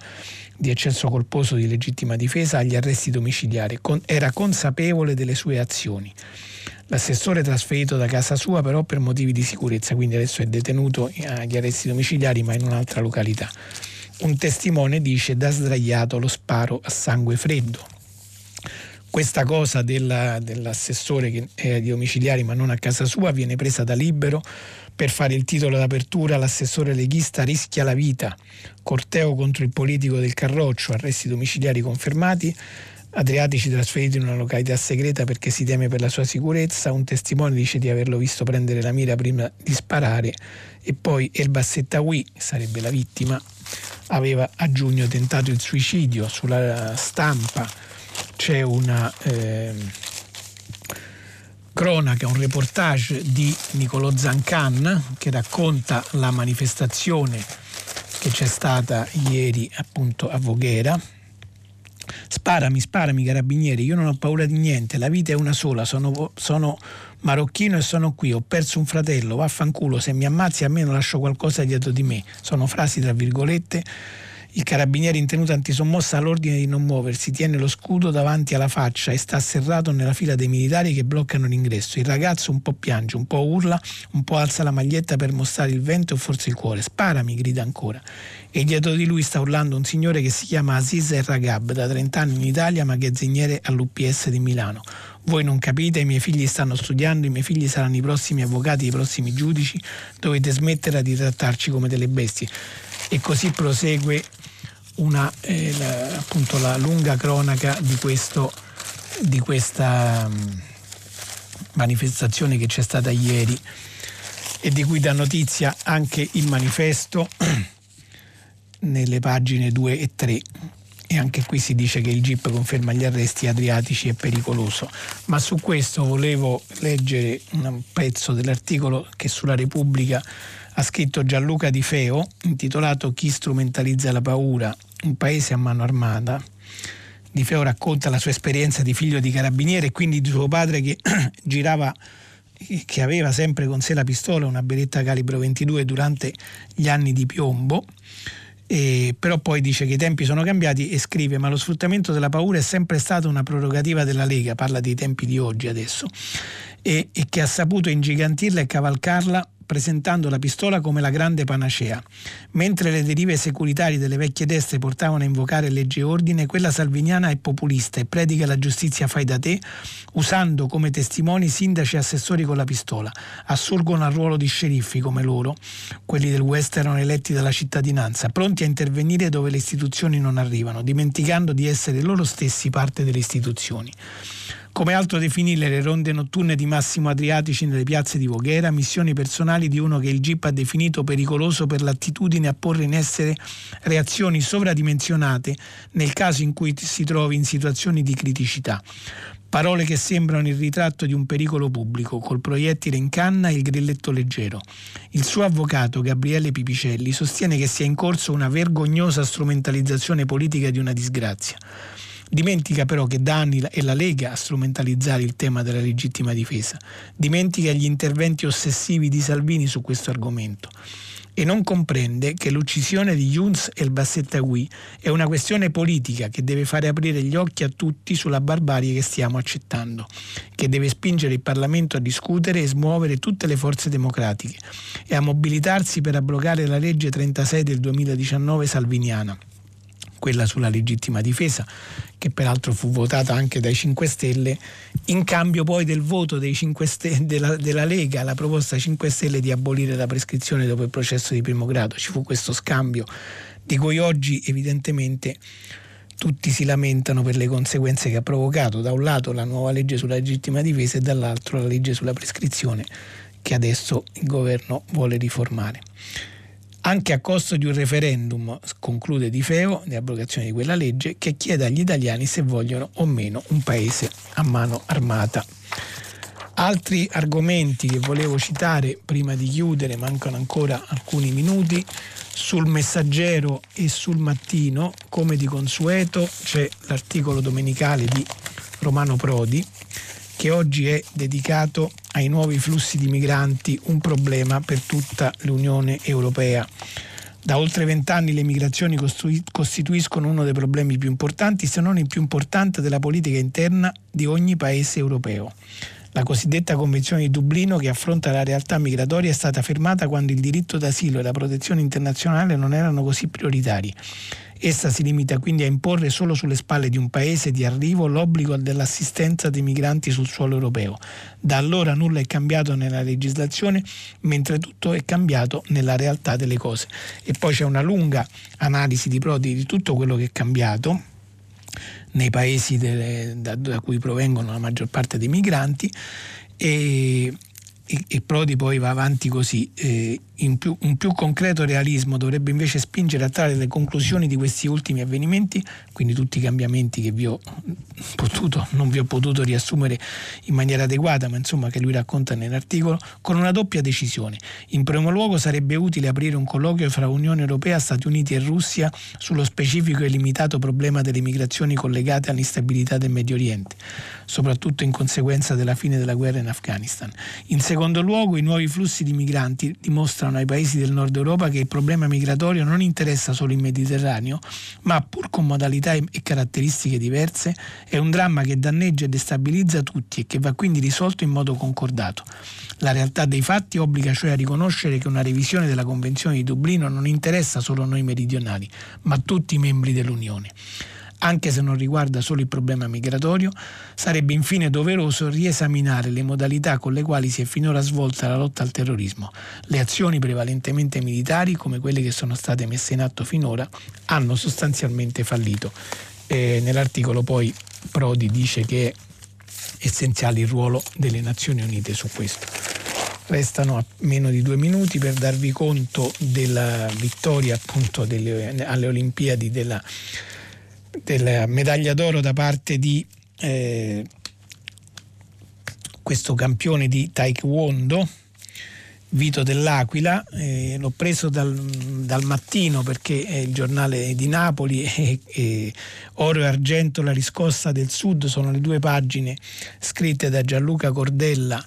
di eccesso colposo di legittima difesa agli arresti domiciliari. Con, era consapevole delle sue azioni. L'assessore è trasferito da casa sua però per motivi di sicurezza, quindi adesso è detenuto agli arresti domiciliari ma in un'altra località. Un testimone dice da sdraiato lo sparo a sangue freddo. Questa cosa della, dell'assessore che è agli domiciliari ma non a casa sua viene presa da libero per fare il titolo d'apertura l'assessore leghista rischia la vita, corteo contro il politico del Carroccio, arresti domiciliari confermati, Adriatici trasferito in una località segreta perché si teme per la sua sicurezza, un testimone dice di averlo visto prendere la mira prima di sparare e poi El Bassettawi, sarebbe la vittima, aveva a giugno tentato il suicidio, sulla stampa c'è una... Eh, cronaca, un reportage di Niccolò Zancan che racconta la manifestazione che c'è stata ieri appunto a Voghera. Sparami, sparami carabinieri, io non ho paura di niente, la vita è una sola, sono, sono marocchino e sono qui, ho perso un fratello, vaffanculo, se mi ammazzi almeno lascio qualcosa dietro di me. Sono frasi tra virgolette il carabiniere in tenuta antisommossa ha l'ordine di non muoversi, tiene lo scudo davanti alla faccia e sta serrato nella fila dei militari che bloccano l'ingresso. Il ragazzo un po' piange, un po' urla, un po' alza la maglietta per mostrare il vento o forse il cuore. Sparami, grida ancora. E dietro di lui sta urlando un signore che si chiama Aziz El Ragab, da 30 anni in Italia ma che è ziniere all'UPS di Milano. Voi non capite, i miei figli stanno studiando, i miei figli saranno i prossimi avvocati, i prossimi giudici, dovete smettere di trattarci come delle bestie. E così prosegue una, eh, la, appunto la lunga cronaca di, questo, di questa um, manifestazione che c'è stata ieri e di cui dà notizia anche il manifesto nelle pagine 2 e 3 e anche qui si dice che il GIP conferma gli arresti adriatici è pericoloso. Ma su questo volevo leggere un pezzo dell'articolo che sulla Repubblica ha scritto Gianluca Di Feo, intitolato Chi strumentalizza la paura, un paese a mano armata. Di Feo racconta la sua esperienza di figlio di carabiniere e quindi di suo padre che girava che aveva sempre con sé la pistola, una beretta calibro 22 durante gli anni di piombo. E, però poi dice che i tempi sono cambiati e scrive ma lo sfruttamento della paura è sempre stata una prerogativa della Lega, parla dei tempi di oggi adesso, e, e che ha saputo ingigantirla e cavalcarla presentando la pistola come la grande panacea. Mentre le derive securitarie delle vecchie destre portavano a invocare legge e ordine, quella salviniana è populista e predica la giustizia fai da te, usando come testimoni sindaci e assessori con la pistola. Assurgono al ruolo di sceriffi come loro, quelli del West erano eletti dalla cittadinanza, pronti a intervenire dove le istituzioni non arrivano, dimenticando di essere loro stessi parte delle istituzioni. Come altro definire le ronde notturne di Massimo Adriatici nelle piazze di Voghera, missioni personali di uno che il GIP ha definito pericoloso per l'attitudine a porre in essere reazioni sovradimensionate nel caso in cui si trovi in situazioni di criticità. Parole che sembrano il ritratto di un pericolo pubblico, col proiettile in canna e il grilletto leggero. Il suo avvocato, Gabriele Pipicelli, sostiene che sia in corso una vergognosa strumentalizzazione politica di una disgrazia. Dimentica però che da anni è la Lega a strumentalizzare il tema della legittima difesa. Dimentica gli interventi ossessivi di Salvini su questo argomento e non comprende che l'uccisione di Younes el Bassettagui è una questione politica che deve fare aprire gli occhi a tutti sulla barbarie che stiamo accettando, che deve spingere il Parlamento a discutere e smuovere tutte le forze democratiche e a mobilitarsi per abrogare la legge 36 del 2019 salviniana quella sulla legittima difesa, che peraltro fu votata anche dai 5 Stelle, in cambio poi del voto Stelle, della, della, Lega, la proposta 5 Stelle di abolire la prescrizione dopo il processo di primo grado. Ci fu questo scambio di cui oggi evidentemente tutti si lamentano per le conseguenze che ha provocato, da un lato la nuova legge sulla legittima difesa e dall'altro la legge sulla prescrizione che adesso il governo vuole riformare anche a costo di un referendum, conclude Di Feo, di abrogazione di quella legge, che chiede agli italiani se vogliono o meno un paese a mano armata. Altri argomenti che volevo citare prima di chiudere, mancano ancora alcuni minuti, sul messaggero e sul mattino, come di consueto, c'è l'articolo domenicale di Romano Prodi che oggi è dedicato ai nuovi flussi di migranti, un problema per tutta l'Unione Europea. Da oltre vent'anni le migrazioni costituiscono uno dei problemi più importanti, se non il più importante della politica interna di ogni paese europeo. La cosiddetta Convenzione di Dublino, che affronta la realtà migratoria, è stata fermata quando il diritto d'asilo e la protezione internazionale non erano così prioritari. Essa si limita quindi a imporre solo sulle spalle di un paese di arrivo l'obbligo dell'assistenza dei migranti sul suolo europeo. Da allora nulla è cambiato nella legislazione, mentre tutto è cambiato nella realtà delle cose. E poi c'è una lunga analisi di Prodi di tutto quello che è cambiato nei paesi delle, da, da, cui provengono la maggior parte dei migranti e, e, Prodi poi va avanti così. Eh, più, un più concreto realismo dovrebbe invece spingere a trarre le conclusioni di questi ultimi avvenimenti, quindi tutti i cambiamenti che vi ho potuto, non vi ho potuto riassumere in maniera adeguata, ma insomma che lui racconta nell'articolo, con una doppia decisione. In primo luogo sarebbe utile aprire un colloquio fra Unione Europea, Stati Uniti e Russia sullo specifico e limitato problema delle migrazioni collegate all'instabilità del Medio Oriente, soprattutto in conseguenza della fine della guerra in Afghanistan. In secondo luogo, i nuovi flussi di migranti dimostrano ai paesi del nord Europa che il problema migratorio non interessa solo il Mediterraneo, ma pur con modalità e caratteristiche diverse, è un dramma che danneggia e destabilizza tutti e che va quindi risolto in modo concordato. La realtà dei fatti obbliga cioè a riconoscere che una revisione della Convenzione di Dublino non interessa solo noi meridionali, ma tutti i membri dell'Unione anche se non riguarda solo il problema migratorio, sarebbe infine doveroso riesaminare le modalità con le quali si è finora svolta la lotta al terrorismo. Le azioni prevalentemente militari, come quelle che sono state messe in atto finora, hanno sostanzialmente fallito. E nell'articolo poi Prodi dice che è essenziale il ruolo delle Nazioni Unite su questo. Restano meno di due minuti per darvi conto della vittoria appunto delle, alle Olimpiadi della della medaglia d'oro da parte di eh, questo campione di Taekwondo, Vito dell'Aquila, eh, l'ho preso dal, dal, mattino perché è il giornale di Napoli e, e, Oro e Argento, la riscossa del Sud sono le due pagine scritte da Gianluca Cordella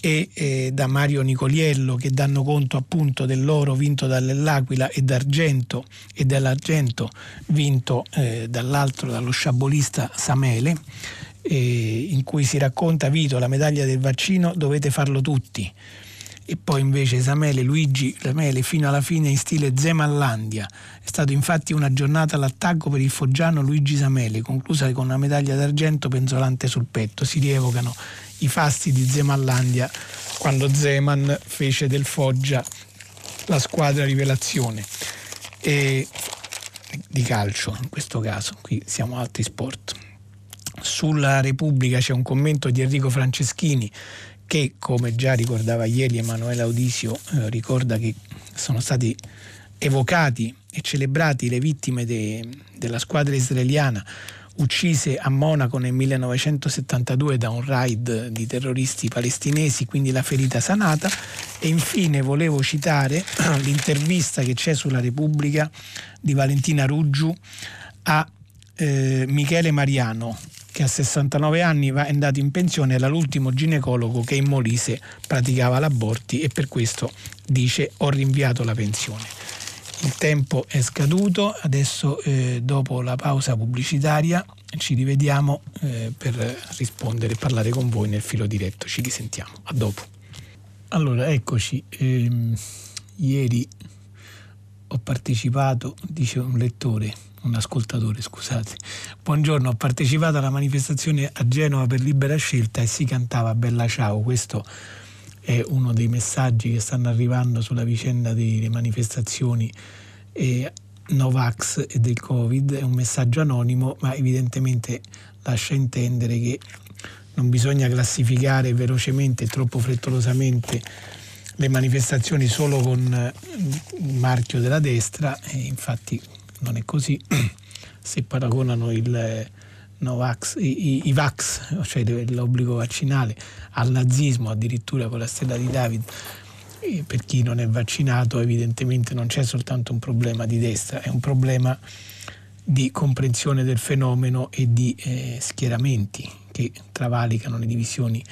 e eh, da Mario Nicoliello che danno conto appunto dell'oro vinto dall'Aquila e d'argento e dell'argento vinto eh, dall'altro dallo sciabolista Samele in cui si racconta Vito la medaglia del vaccino dovete farlo tutti e poi invece Samele, Luigi Samele fino alla fine in stile Zemallandia. È stato infatti una giornata all'attacco per il foggiano Luigi Samele, conclusa con una medaglia d'argento penzolante sul petto. Si rievocano i fasti di Zemallandia quando Zeman fece del Foggia la squadra rivelazione e di calcio in questo caso, qui siamo altri sport. Sulla Repubblica c'è un commento di Enrico Franceschini che, come già ricordava ieri Emanuele Audisio, eh, ricorda che sono stati evocati e celebrati le vittime de, della squadra israeliana uccise a Monaco nel 1972 da un raid di terroristi palestinesi, quindi la ferita sanata. E infine volevo citare l'intervista che c'è sulla Repubblica di Valentina Ruggiu a eh, Michele Mariano, che a 69 anni è andato in pensione, era l'ultimo ginecologo che in Molise praticava l'aborti e per questo dice ho rinviato la pensione il tempo è scaduto, adesso eh, dopo la pausa pubblicitaria ci rivediamo eh, per rispondere e parlare con voi nel filo diretto, ci risentiamo, a dopo. Allora, eccoci, ehm, ieri ho partecipato, dice un lettore, un ascoltatore, scusate. Buongiorno, ho partecipato alla manifestazione a Genova per libera scelta e si cantava Bella Ciao. Questo è uno dei messaggi che stanno arrivando sulla vicenda delle manifestazioni eh, Novax e del Covid. È un messaggio anonimo, ma evidentemente lascia intendere che non bisogna classificare velocemente e troppo frettolosamente le manifestazioni solo con il marchio della destra e infatti non è così. Se paragonano il Novax, i, i Vax, cioè l'obbligo vaccinale, al nazismo, addirittura con la stella di David, e per chi non è vaccinato evidentemente non c'è soltanto un problema di destra, è un problema di comprensione del fenomeno e di eh, schieramenti che travalicano le divisioni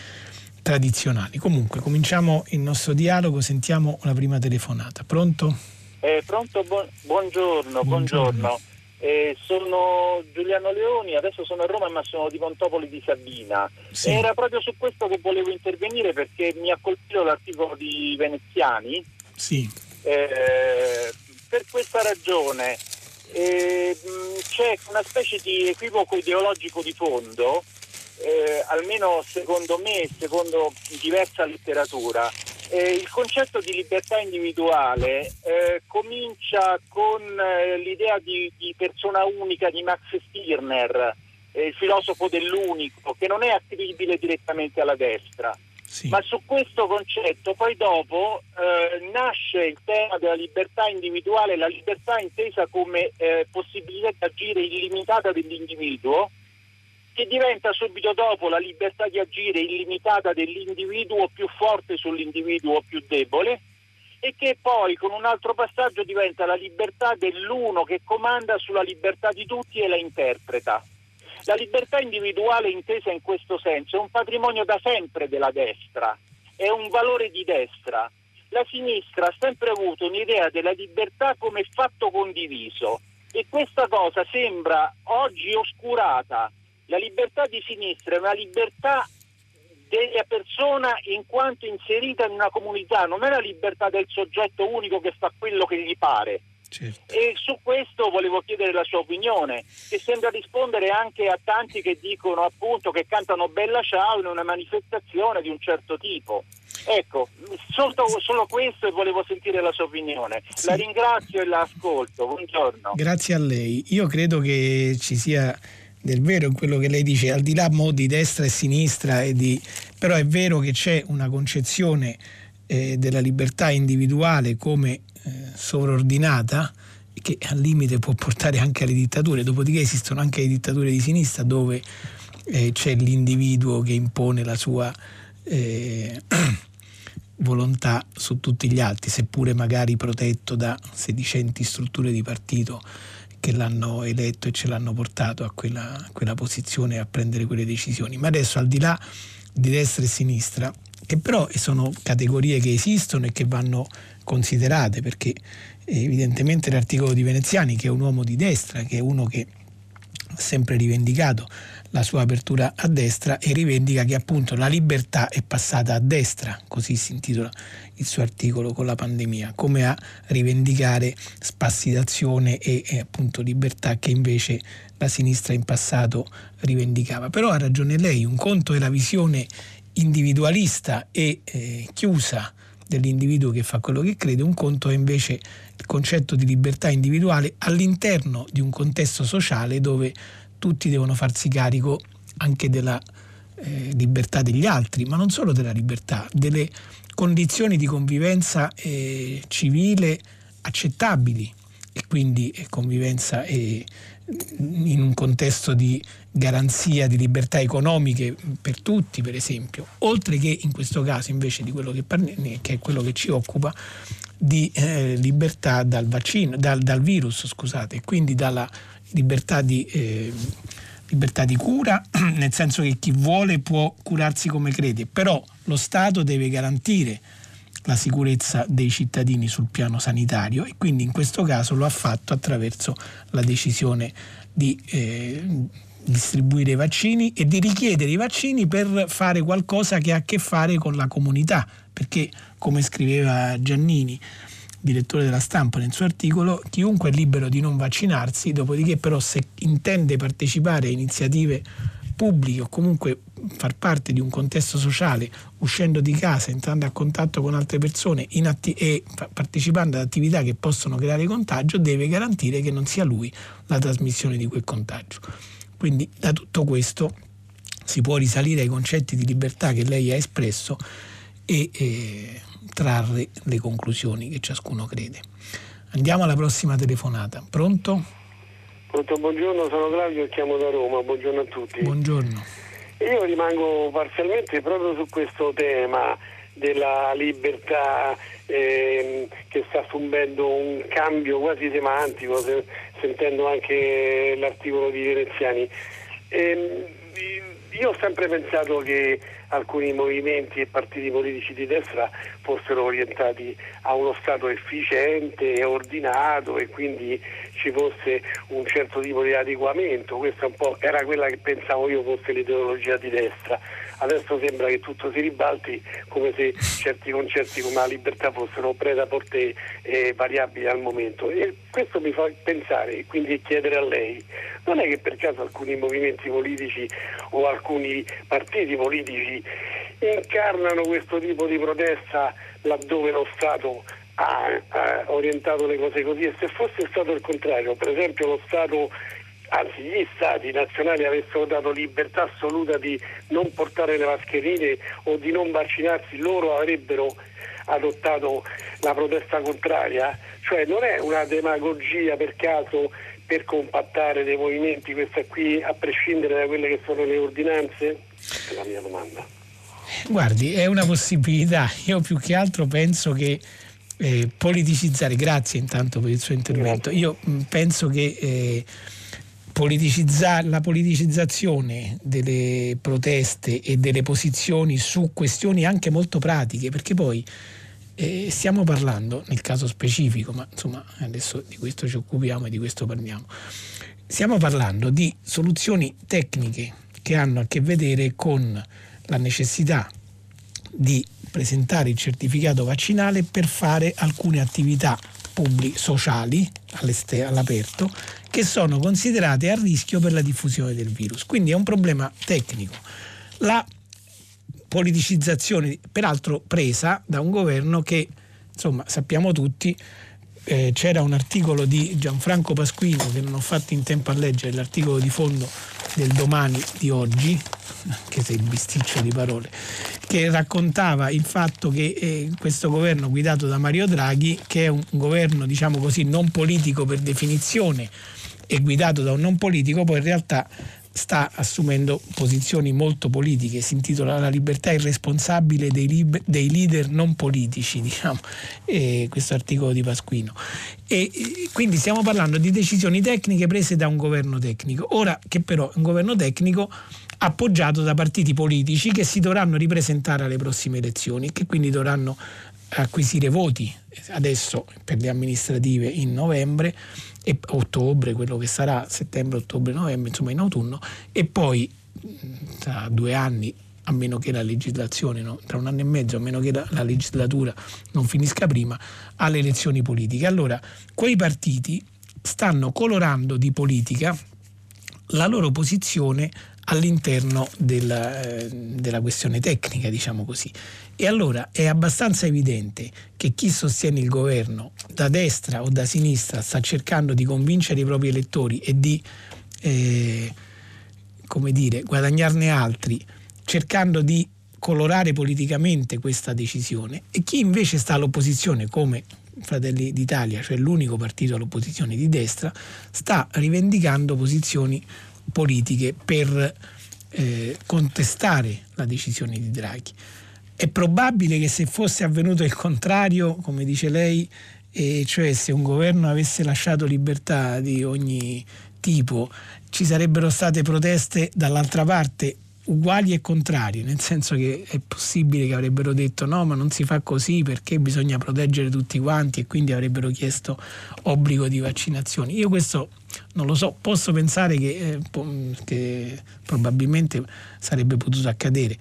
tradizionali. Comunque, cominciamo il nostro dialogo, sentiamo la prima telefonata. Pronto? Eh, pronto, bu- buongiorno, buongiorno. buongiorno. Eh, sono Giuliano Leoni, adesso sono a Roma ma sono di Montopoli di Sabina. Sì. Era proprio su questo che volevo intervenire perché mi ha colpito l'articolo di Veneziani. Sì. Eh, per questa ragione eh, c'è una specie di equivoco ideologico di fondo, eh, almeno secondo me, secondo diversa letteratura, eh, il concetto di libertà individuale eh, comincia con eh, l'idea di, di, persona unica di Max Stirner, eh, il filosofo dell'unico, che non è attribuibile direttamente alla destra. Sì. Ma su questo concetto poi dopo eh, nasce il tema della libertà individuale, la libertà intesa come eh, possibilità di agire illimitata dell'individuo, che diventa subito dopo la libertà di agire illimitata dell'individuo più forte sull'individuo più debole e che poi con un altro passaggio diventa la libertà dell'uno che comanda sulla libertà di tutti e la interpreta. La libertà individuale intesa in questo senso è un patrimonio da sempre della destra, è un valore di destra. La sinistra ha sempre avuto un'idea della libertà come fatto condiviso e questa cosa sembra oggi oscurata la libertà di sinistra è una libertà della persona in quanto inserita in una comunità, non è la libertà del soggetto unico che fa quello che gli pare. Certo. E su questo volevo chiedere la sua opinione, che sembra rispondere anche a tanti che dicono appunto che cantano Bella Ciao in una manifestazione di un certo tipo. Ecco, solo, solo questo e volevo sentire la sua opinione. Sì. La ringrazio e la ascolto. Buongiorno. Grazie a lei. Io credo che ci sia del vero in quello che lei dice, al di là mo, di destra e sinistra, e di... però è vero che c'è una concezione eh, della libertà individuale come eh, sovraordinata che al limite può portare anche alle dittature, dopodiché esistono anche le dittature di sinistra dove eh, c'è l'individuo che impone la sua eh, volontà su tutti gli altri, seppure magari protetto da sedicenti strutture di partito che l'hanno eletto e ce l'hanno portato a quella, a quella posizione e a prendere quelle decisioni. Ma adesso al di là di destra e sinistra, che però sono categorie che esistono e che vanno considerate, perché evidentemente l'articolo di Veneziani, che è un uomo di destra, che è uno che ha sempre rivendicato la sua apertura a destra e rivendica che appunto la libertà è passata a destra, così si intitola il suo articolo con la pandemia, come a rivendicare spassi e, e appunto libertà che invece la sinistra in passato rivendicava. Però ha ragione lei, un conto è la visione individualista e eh, chiusa dell'individuo che fa quello che crede, un conto è invece il concetto di libertà individuale all'interno di un contesto sociale dove tutti devono farsi carico anche della eh, libertà degli altri, ma non solo della libertà, delle condizioni di convivenza eh, civile accettabili. E quindi eh, convivenza eh, in un contesto di garanzia di libertà economiche per tutti, per esempio, oltre che in questo caso invece di quello che, parli, che è quello che ci occupa, di eh, libertà dal vaccino, dal, dal virus, scusate, quindi dalla libertà di, eh, libertà di cura, nel senso che chi vuole può curarsi come crede, però lo Stato deve garantire la sicurezza dei cittadini sul piano sanitario e quindi in questo caso lo ha fatto attraverso la decisione di eh, distribuire i vaccini e di richiedere i vaccini per fare qualcosa che ha a che fare con la comunità, perché come scriveva Giannini, direttore della stampa nel suo articolo, chiunque è libero di non vaccinarsi, dopodiché però se intende partecipare a iniziative pubbliche o comunque far parte di un contesto sociale, uscendo di casa, entrando a contatto con altre persone atti- e partecipando ad attività che possono creare contagio, deve garantire che non sia lui la trasmissione di quel contagio. Quindi da tutto questo si può risalire ai concetti di libertà che lei ha espresso e eh, trarre le conclusioni che ciascuno crede. Andiamo alla prossima telefonata. Pronto? Pronto, buongiorno, sono Claudio e chiamo da Roma. Buongiorno a tutti. Buongiorno. Io rimango parzialmente proprio su questo tema della libertà eh, che sta subendo un cambio quasi semantico, se, sentendo anche l'articolo di Veneziani. Eh, io ho sempre pensato che alcuni movimenti e partiti politici di destra fossero orientati a uno Stato efficiente e ordinato e quindi ci fosse un certo tipo di adeguamento. Questa era quella che pensavo io fosse l'ideologia di destra. Adesso sembra che tutto si ribalti come se certi concetti come la libertà fossero preda porte eh, variabili al momento. E questo mi fa pensare e quindi chiedere a lei, non è che per caso alcuni movimenti politici o alcuni partiti politici incarnano questo tipo di protesta laddove lo Stato ha, ha, orientato le cose così e se fosse stato il contrario, per esempio lo Stato, anzi gli Stati nazionali avessero dato libertà assoluta di non portare le mascherine o di non vaccinarsi, loro avrebbero adottato la protesta contraria, cioè non è una demagogia per caso per compattare dei movimenti, questa qui a prescindere da quelle che sono le ordinanze? È la mia domanda. Guardi, è una possibilità. Io più che altro penso che eh, politicizzare, grazie intanto per il suo intervento, io penso che eh, politicizzare, la politicizzazione delle proteste e delle posizioni su questioni anche molto pratiche, perché poi eh, stiamo parlando, nel caso specifico, ma insomma adesso di questo ci occupiamo e di questo parliamo, stiamo parlando di soluzioni tecniche che hanno a che vedere con la necessità di presentare il certificato vaccinale per fare alcune attività pubbliche, sociali all'aperto che sono considerate a rischio per la diffusione del virus. Quindi è un problema tecnico. La politicizzazione, peraltro presa da un governo che, insomma, sappiamo tutti, eh, c'era un articolo di Gianfranco Pasquino che non ho fatto in tempo a leggere, l'articolo di fondo del domani di oggi, anche se bisticcio di parole, che raccontava il fatto che eh, questo governo guidato da Mario Draghi, che è un governo diciamo così non politico per definizione e guidato da un non politico, poi in realtà sta assumendo posizioni molto politiche, si intitola La libertà irresponsabile dei, liber- dei leader non politici, diciamo, questo articolo di Pasquino. E, e quindi stiamo parlando di decisioni tecniche prese da un governo tecnico, ora che però è un governo tecnico appoggiato da partiti politici che si dovranno ripresentare alle prossime elezioni che quindi dovranno acquisire voti. Adesso per le amministrative in novembre e ottobre, quello che sarà settembre, ottobre, novembre, insomma in autunno e poi tra due anni a meno che la legislazione, no? tra un anno e mezzo, a meno che la, la, legislatura non finisca prima, alle elezioni politiche. Allora, quei partiti stanno colorando di politica la loro posizione all'interno della, eh, della questione tecnica, diciamo così. E allora è abbastanza evidente che chi sostiene il governo da destra o da sinistra sta cercando di convincere i propri elettori e di eh, come dire, guadagnarne altri, cercando di colorare politicamente questa decisione e chi invece sta all'opposizione come Fratelli d'Italia, cioè l'unico partito all'opposizione di destra, sta rivendicando posizioni politiche per eh, contestare la decisione di Draghi. È probabile che se fosse avvenuto il contrario, come dice lei, e cioè se un governo avesse lasciato libertà di ogni tipo, ci sarebbero state proteste dall'altra parte uguali e contrarie, nel senso che è possibile che avrebbero detto no, ma non si fa così perché bisogna proteggere tutti quanti e quindi avrebbero chiesto obbligo di vaccinazioni. Io questo non lo so, posso pensare che, eh, che probabilmente sarebbe potuto accadere,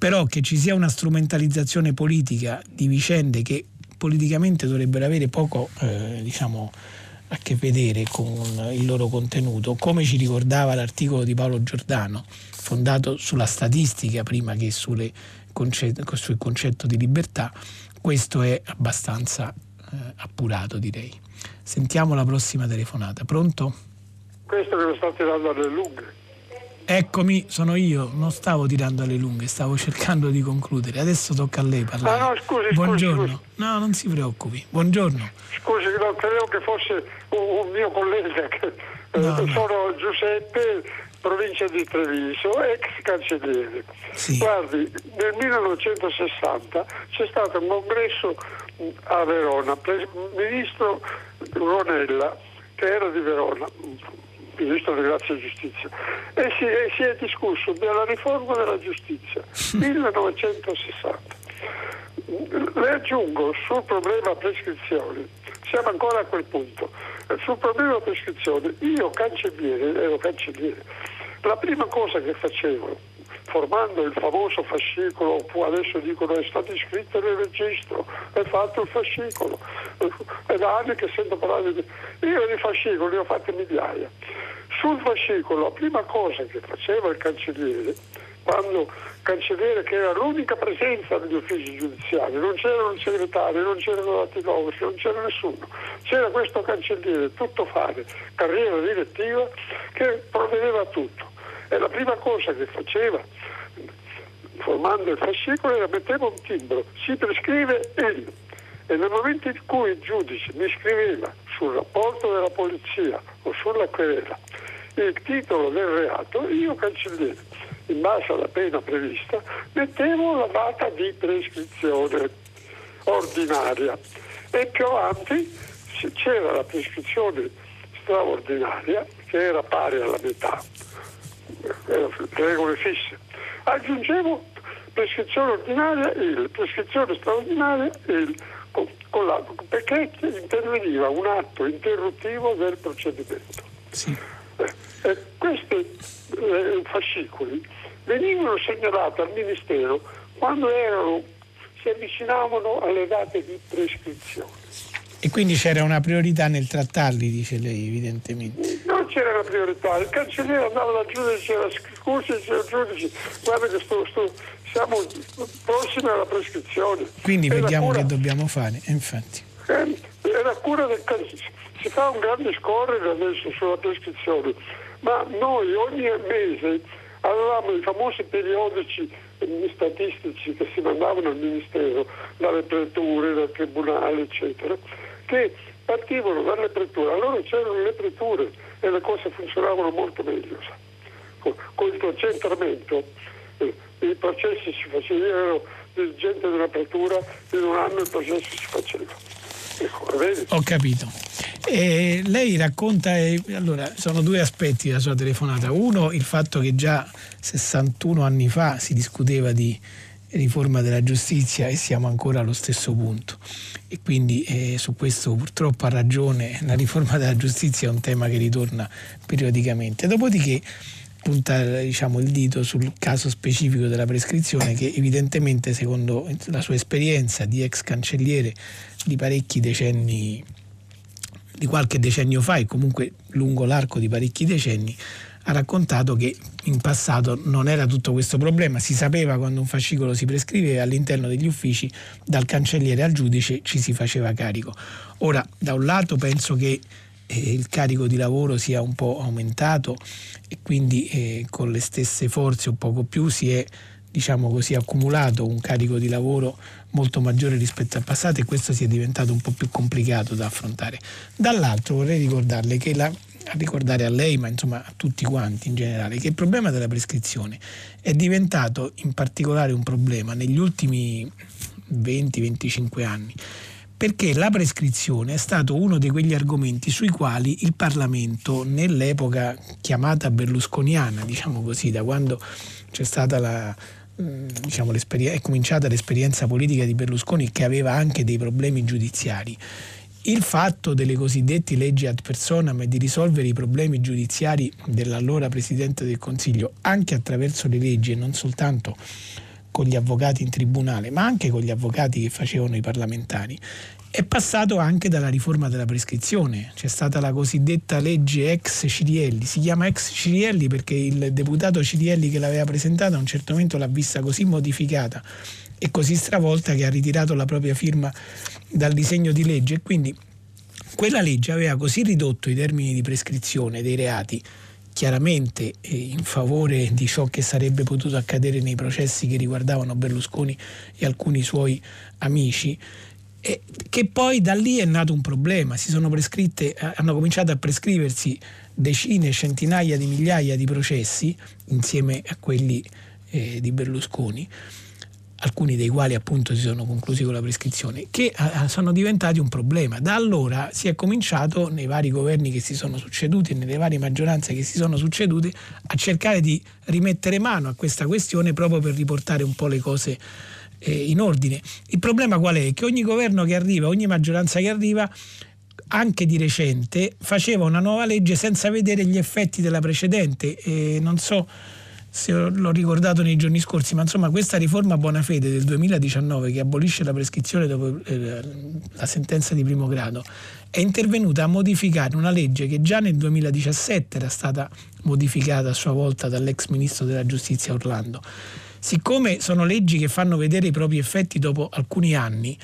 però che ci sia una strumentalizzazione politica di vicende che politicamente dovrebbero avere poco eh, diciamo, a che vedere con il loro contenuto, come ci ricordava l'articolo di Paolo Giordano, fondato sulla statistica prima che sul concetto di libertà, questo è abbastanza eh, appurato direi. Sentiamo la prossima telefonata. Pronto? Questo che lo sta tirando alle lunghe. Eccomi, sono io, non stavo tirando alle lunghe, stavo cercando di concludere. Adesso tocca a lei parlare. Ah, no, scusi, Buongiorno. scusi, No, non si preoccupi. Buongiorno. Scusi, no, credevo che fosse un, un mio collega. Che, eh, No, no. Sono Giuseppe, provincia di Treviso, ex cancelliere. Sì. Guardi, nel 1960 c'è stato un congresso mh, a Verona, pres- ministro Ronella, che era di Verona, ministro di Grazia e Giustizia, e si, e si è discusso della riforma della giustizia, 1960. Le aggiungo sul problema prescrizioni, siamo ancora a quel punto, Eh, sul problema prescrizione, io cancelliere, ero cancelliere, la prima cosa che facevo, formando il famoso fascicolo, adesso dicono è stato iscritto nel registro, è fatto il fascicolo, è da anni che sento parlare di... Io di fascicoli ne ho fatti migliaia. Sul fascicolo la prima cosa che faceva il cancelliere, quando cancelliere che era l'unica presenza negli uffici giudiziari, non c'erano i segretari, non c'erano datilografi, non c'era nessuno, c'era questo cancelliere tutto fare, carriera direttiva, che provvedeva a tutto. E la prima cosa che faceva, formando il fascicolo, era metteva un timbro, si prescrive il. E nel momento in cui il giudice mi scriveva sul rapporto della polizia o sulla querela il titolo del reato, io cancelliere, in base alla pena prevista, mettevo la data di prescrizione ordinaria. E più avanti c'era la prescrizione straordinaria che era pari alla metà, regole fisse. Aggiungevo prescrizione ordinaria il, prescrizione straordinaria il, con, con la- perché interveniva un atto interruttivo del procedimento. Sì. Eh, eh, questi eh, fascicoli venivano segnalati al Ministero quando erano, si avvicinavano alle date di prescrizione. E quindi c'era una priorità nel trattarli, dice lei, evidentemente. Non c'era una priorità, il cancelliere andava dal giudice e diceva scusi signor giudice, guarda che sto- sto- siamo prossimi alla prescrizione. Quindi E vediamo cura- che dobbiamo fare, e infatti. Eh, è la cura del cancelliere. Si fa un grande scorrere adesso sulla prescrizione, ma noi ogni mese avevamo i famosi periodici eh, statistici che si mandavano al Ministero, dalle preture, dal Tribunale, eccetera, che partivano dalle preture. Allora c'erano le preture e le cose funzionavano molto meglio. Con, con il concentramento eh, i processi si facevano, ero dirigente della pretura, in un anno il processo si faceva. Ecco? Ho capito. E lei racconta, eh, allora, sono due aspetti della sua telefonata. Uno, il fatto che già 61 anni fa si discuteva di riforma della giustizia e siamo ancora allo stesso punto. E quindi eh, su questo purtroppo ha ragione, la riforma della giustizia è un tema che ritorna periodicamente. Dopodiché punta diciamo, il dito sul caso specifico della prescrizione che evidentemente secondo la sua esperienza di ex cancelliere di parecchi decenni di qualche decennio fa e comunque lungo l'arco di parecchi decenni ha raccontato che in passato non era tutto questo problema, si sapeva quando un fascicolo si prescriveva all'interno degli uffici dal cancelliere al giudice ci si faceva carico. Ora, da un lato penso che eh, il carico di lavoro sia un po' aumentato e quindi eh, con le stesse forze un poco più si è diciamo così accumulato un carico di lavoro molto maggiore rispetto al passato e questo sia diventato un po' più complicato da affrontare. Dall'altro vorrei ricordarle che la, a ricordare a lei, ma insomma a tutti quanti in generale, che il problema della prescrizione è diventato in particolare un problema negli ultimi 20-25 anni perché la prescrizione è stato uno di quegli argomenti sui quali il Parlamento nell'epoca chiamata berlusconiana, diciamo così, da quando c'è stata la, diciamo, è cominciata l'esperienza politica di Berlusconi che aveva anche dei problemi giudiziari. Il fatto delle cosiddette leggi ad personam e di risolvere i problemi giudiziari dell'allora Presidente del Consiglio anche attraverso le leggi e non soltanto con gli avvocati in tribunale, ma anche con gli avvocati che facevano i parlamentari, è passato anche dalla riforma della prescrizione. C'è stata la cosiddetta legge ex Cirielli. Si chiama ex Cirielli perché il deputato Cirielli che l'aveva presentata a un certo momento l'ha vista così modificata e così stravolta che ha ritirato la propria firma dal disegno di legge. E quindi quella legge aveva così ridotto i termini di prescrizione dei reati chiaramente eh, in favore di ciò che sarebbe potuto accadere nei processi che riguardavano Berlusconi e alcuni suoi amici, che poi da lì è nato un problema, eh, hanno cominciato a prescriversi decine, centinaia di migliaia di processi insieme a quelli eh, di Berlusconi alcuni dei quali appunto si sono conclusi con la prescrizione, che uh, sono diventati un problema. Da allora si è cominciato nei vari governi che si sono succeduti e nelle varie maggioranze che si sono succedute a cercare di rimettere mano a questa questione proprio per riportare un po' le cose eh, in ordine. Il problema qual è? Che ogni governo che arriva, ogni maggioranza che arriva anche di recente faceva una nuova legge senza vedere gli effetti della precedente e non so se l'ho ricordato nei giorni scorsi, ma insomma questa riforma buona fede del 2019 che abolisce la prescrizione dopo eh, la sentenza di primo grado è intervenuta a modificare una legge che già nel 2017 era stata modificata a sua volta dall'ex ministro della giustizia Orlando. Siccome sono leggi che fanno vedere i propri effetti dopo alcuni anni,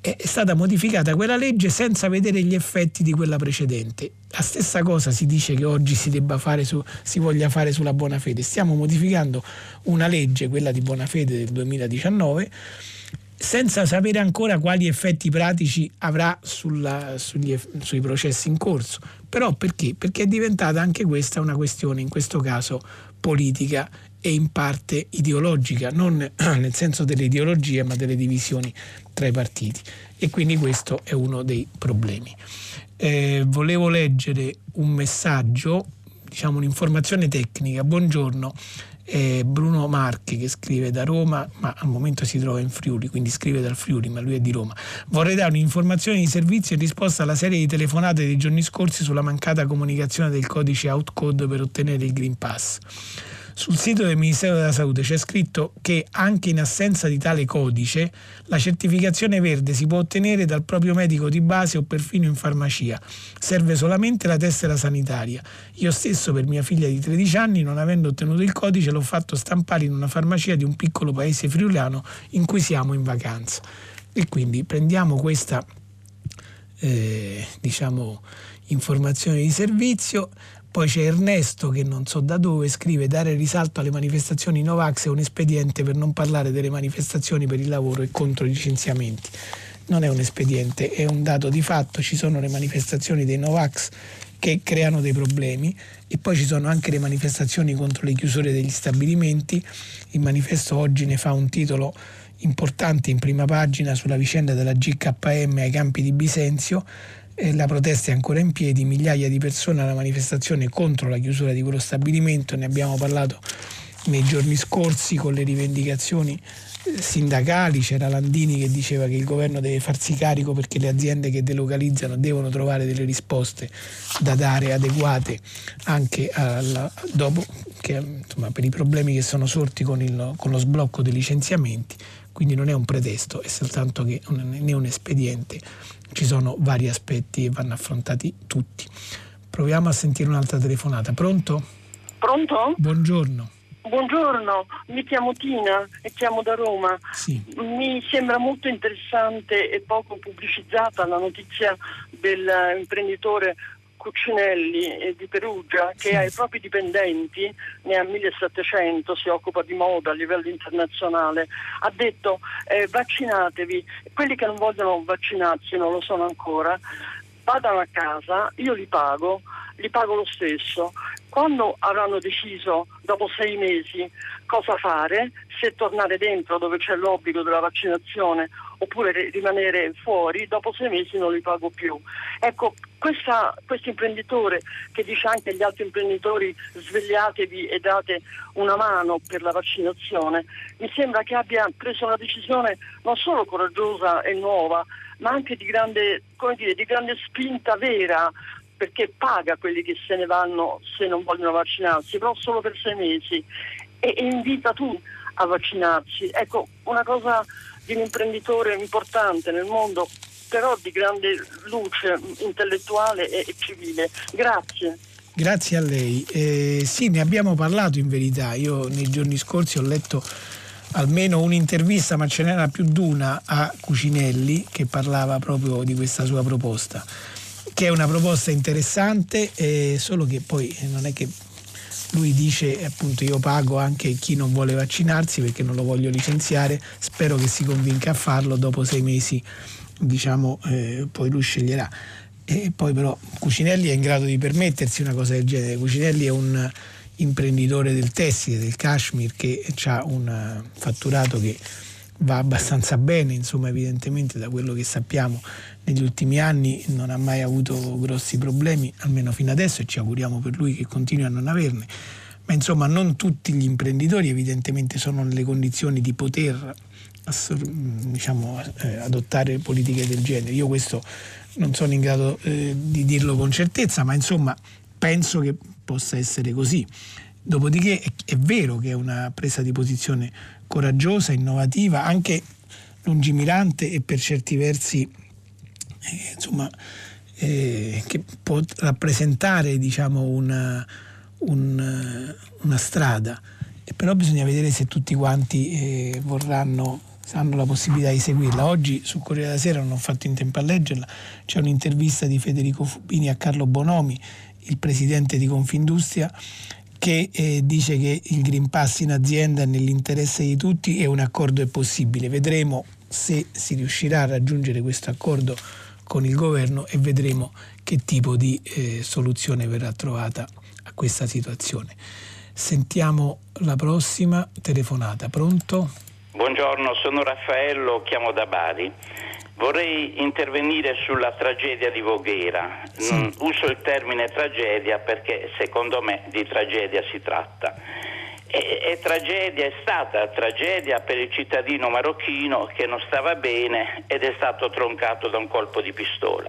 è stata modificata quella legge senza vedere gli effetti di quella precedente. La stessa cosa si dice che oggi si debba fare su, si voglia fare sulla buona fede. Stiamo modificando una legge, quella di buona fede del 2019, senza sapere ancora quali effetti pratici avrà sulla, sugli, sui processi in corso. Però perché? Perché è diventata anche questa una questione, in questo caso politica e in parte ideologica, non nel senso delle ideologie ma delle divisioni tra i partiti e quindi questo è uno dei problemi. Eh, volevo leggere un messaggio, diciamo un'informazione tecnica. Buongiorno, eh, Bruno Marchi che scrive da Roma, ma al momento si trova in Friuli, quindi scrive dal Friuli, ma lui è di Roma. Vorrei dare un'informazione di servizio in risposta alla serie di telefonate dei giorni scorsi sulla mancata comunicazione del codice outcode per ottenere il Green Pass. Sul sito del Ministero della Salute c'è scritto che anche in assenza di tale codice la certificazione verde si può ottenere dal proprio medico di base o perfino in farmacia. Serve solamente la tessera sanitaria. Io stesso per mia figlia di 13 anni, non avendo ottenuto il codice, l'ho fatto stampare in una farmacia di un piccolo paese friulano in cui siamo in vacanza. E quindi prendiamo questa eh, diciamo, informazione di servizio, poi c'è Ernesto che non so da dove scrive dare risalto alle manifestazioni Novax è un espediente per non parlare delle manifestazioni per il lavoro e contro i licenziamenti. Non è un espediente, è un dato di fatto, ci sono le manifestazioni dei Novax che creano dei problemi e poi ci sono anche le manifestazioni contro le chiusure degli stabilimenti. Il manifesto oggi ne fa un titolo importante in prima pagina sulla vicenda della GKM ai campi di Bisenzio la protesta è ancora in piedi, migliaia di persone alla manifestazione contro la chiusura di quello stabilimento, ne abbiamo parlato nei giorni scorsi con le rivendicazioni eh, sindacali, c'era Landini che diceva che il governo deve farsi carico perché le aziende che delocalizzano devono trovare delle risposte da dare adeguate anche alla, dopo che, insomma, per i problemi che sono sorti con, il, con lo sblocco dei licenziamenti, quindi non è un pretesto, è soltanto che non è un espediente ci sono vari aspetti e vanno affrontati tutti. Proviamo a sentire un'altra telefonata. Pronto? Pronto? Buongiorno. Buongiorno, mi chiamo Tina e chiamo da Roma. Sì. Mi sembra molto interessante e poco pubblicizzata la notizia dell'imprenditore Cuccinelli di Perugia che ai propri dipendenti, ne ha 1700, si occupa di moda a livello internazionale, ha detto eh, vaccinatevi, quelli che non vogliono vaccinarsi non lo sono ancora, vadano a casa, io li pago, li pago lo stesso. Quando avranno deciso, dopo sei mesi, cosa fare, se tornare dentro dove c'è l'obbligo della vaccinazione oppure rimanere fuori, dopo sei mesi non li pago più. Ecco, questo imprenditore che dice anche agli altri imprenditori svegliatevi e date una mano per la vaccinazione, mi sembra che abbia preso una decisione non solo coraggiosa e nuova, ma anche di grande, dire, di grande spinta vera perché paga quelli che se ne vanno se non vogliono vaccinarsi, però solo per sei mesi e, e invita tu a vaccinarsi. Ecco, una cosa di un imprenditore importante nel mondo, però di grande luce intellettuale e, civile. Grazie. Grazie a lei. Eh, sì, ne abbiamo parlato in verità. Io nei giorni scorsi ho letto almeno un'intervista, ma ce n'era più di una a Cucinelli che parlava proprio di questa sua proposta, che è una proposta interessante, eh, solo che poi non è che lui dice appunto io pago anche chi non vuole vaccinarsi perché non lo voglio licenziare, spero che si convinca a farlo, dopo sei mesi diciamo eh, poi lui sceglierà. E poi però Cucinelli è in grado di permettersi una cosa del genere, Cucinelli è un imprenditore del tessile, del cashmere, che ha un fatturato che va abbastanza bene, insomma evidentemente da quello che sappiamo negli ultimi anni non ha mai avuto grossi problemi, almeno fino adesso e ci auguriamo per lui che continui a non averne. Ma insomma non tutti gli imprenditori evidentemente sono nelle condizioni di poter diciamo, eh, adottare politiche del genere. Io questo non sono in grado eh, di dirlo con certezza, ma insomma penso che possa essere così. Dopodiché è, è vero che è una presa di posizione coraggiosa, innovativa, anche lungimirante e per certi versi eh, insomma, eh, che può rappresentare diciamo, una, un, una, strada. E però bisogna vedere se tutti quanti eh, vorranno hanno la possibilità di seguirla. Oggi sul Corriere della Sera non ho fatto in tempo a leggerla, c'è un'intervista di Federico Fubini a Carlo Bonomi il presidente di Confindustria, che eh, dice che il Green Pass in azienda è nell'interesse di tutti e un accordo è possibile. Vedremo se si riuscirà a raggiungere questo accordo con il governo e vedremo che tipo di eh, soluzione verrà trovata a questa situazione. Sentiamo la prossima telefonata. Pronto? Buongiorno, sono Raffaello, chiamo da Bari. Vorrei intervenire sulla tragedia di Voghera. Sì. Mm, uso il termine tragedia perché secondo me di tragedia si tratta. E, e tragedia è stata tragedia per il cittadino marocchino che non stava bene ed è stato troncato da un colpo di pistola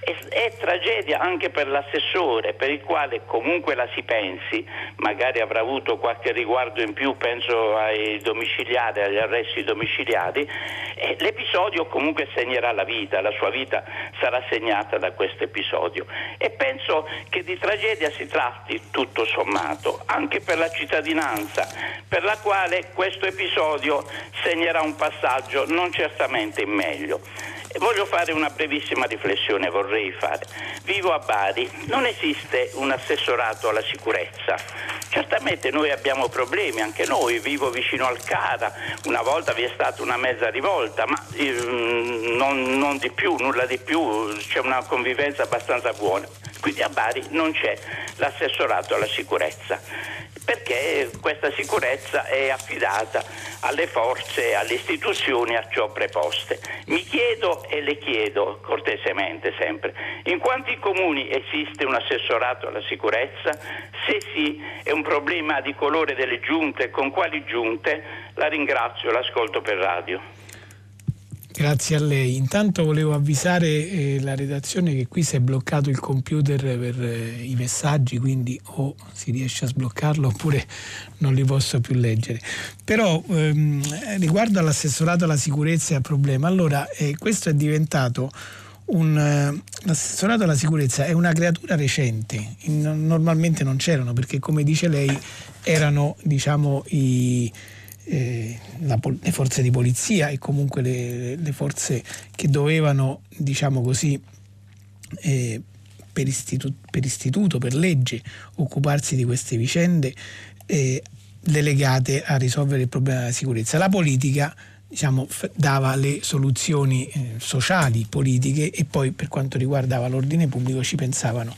è, è, tragedia anche per l'assessore, per il quale comunque la si pensi, magari avrà avuto qualche riguardo in più, penso ai domiciliari, agli arresti domiciliari, l'episodio comunque segnerà la vita, la sua vita sarà segnata da questo episodio. E penso che di tragedia si tratti tutto sommato, anche per la cittadinanza, per la quale questo episodio segnerà un passaggio non certamente in meglio. Voglio fare una brevissima riflessione, vorrei fare. Vivo a Bari, non esiste un assessorato alla sicurezza. Certamente noi abbiamo problemi, anche noi, vivo vicino al Cara, una volta vi è stata una mezza rivolta, ma eh, non, non di più, nulla di più, c'è una convivenza abbastanza buona. Quindi a Bari non c'è l'assessorato alla sicurezza perché questa sicurezza è affidata alle forze, alle istituzioni a ciò preposte. Mi chiedo e le chiedo cortesemente sempre, in quanti comuni esiste un assessorato alla sicurezza? Se sì, è un problema di colore delle giunte, con quali giunte? La ringrazio, l'ascolto per radio. Grazie a lei. Intanto volevo avvisare eh, la redazione che qui si è bloccato il computer per eh, i messaggi, quindi o si riesce a sbloccarlo oppure non li posso più leggere. Però ehm, riguardo all'assessorato alla sicurezza e al problema, allora eh, questo è diventato un, eh, l'assessorato alla sicurezza è una creatura recente, In, normalmente non c'erano perché come dice lei erano diciamo i eh, la, le forze di polizia e comunque le, le forze che dovevano, diciamo così, eh, per, istitu- per, istituto, per legge, occuparsi di queste vicende eh, delegate a risolvere il problema della sicurezza. La politica diciamo, dava le soluzioni eh, sociali, politiche e poi per quanto riguardava l'ordine pubblico ci pensavano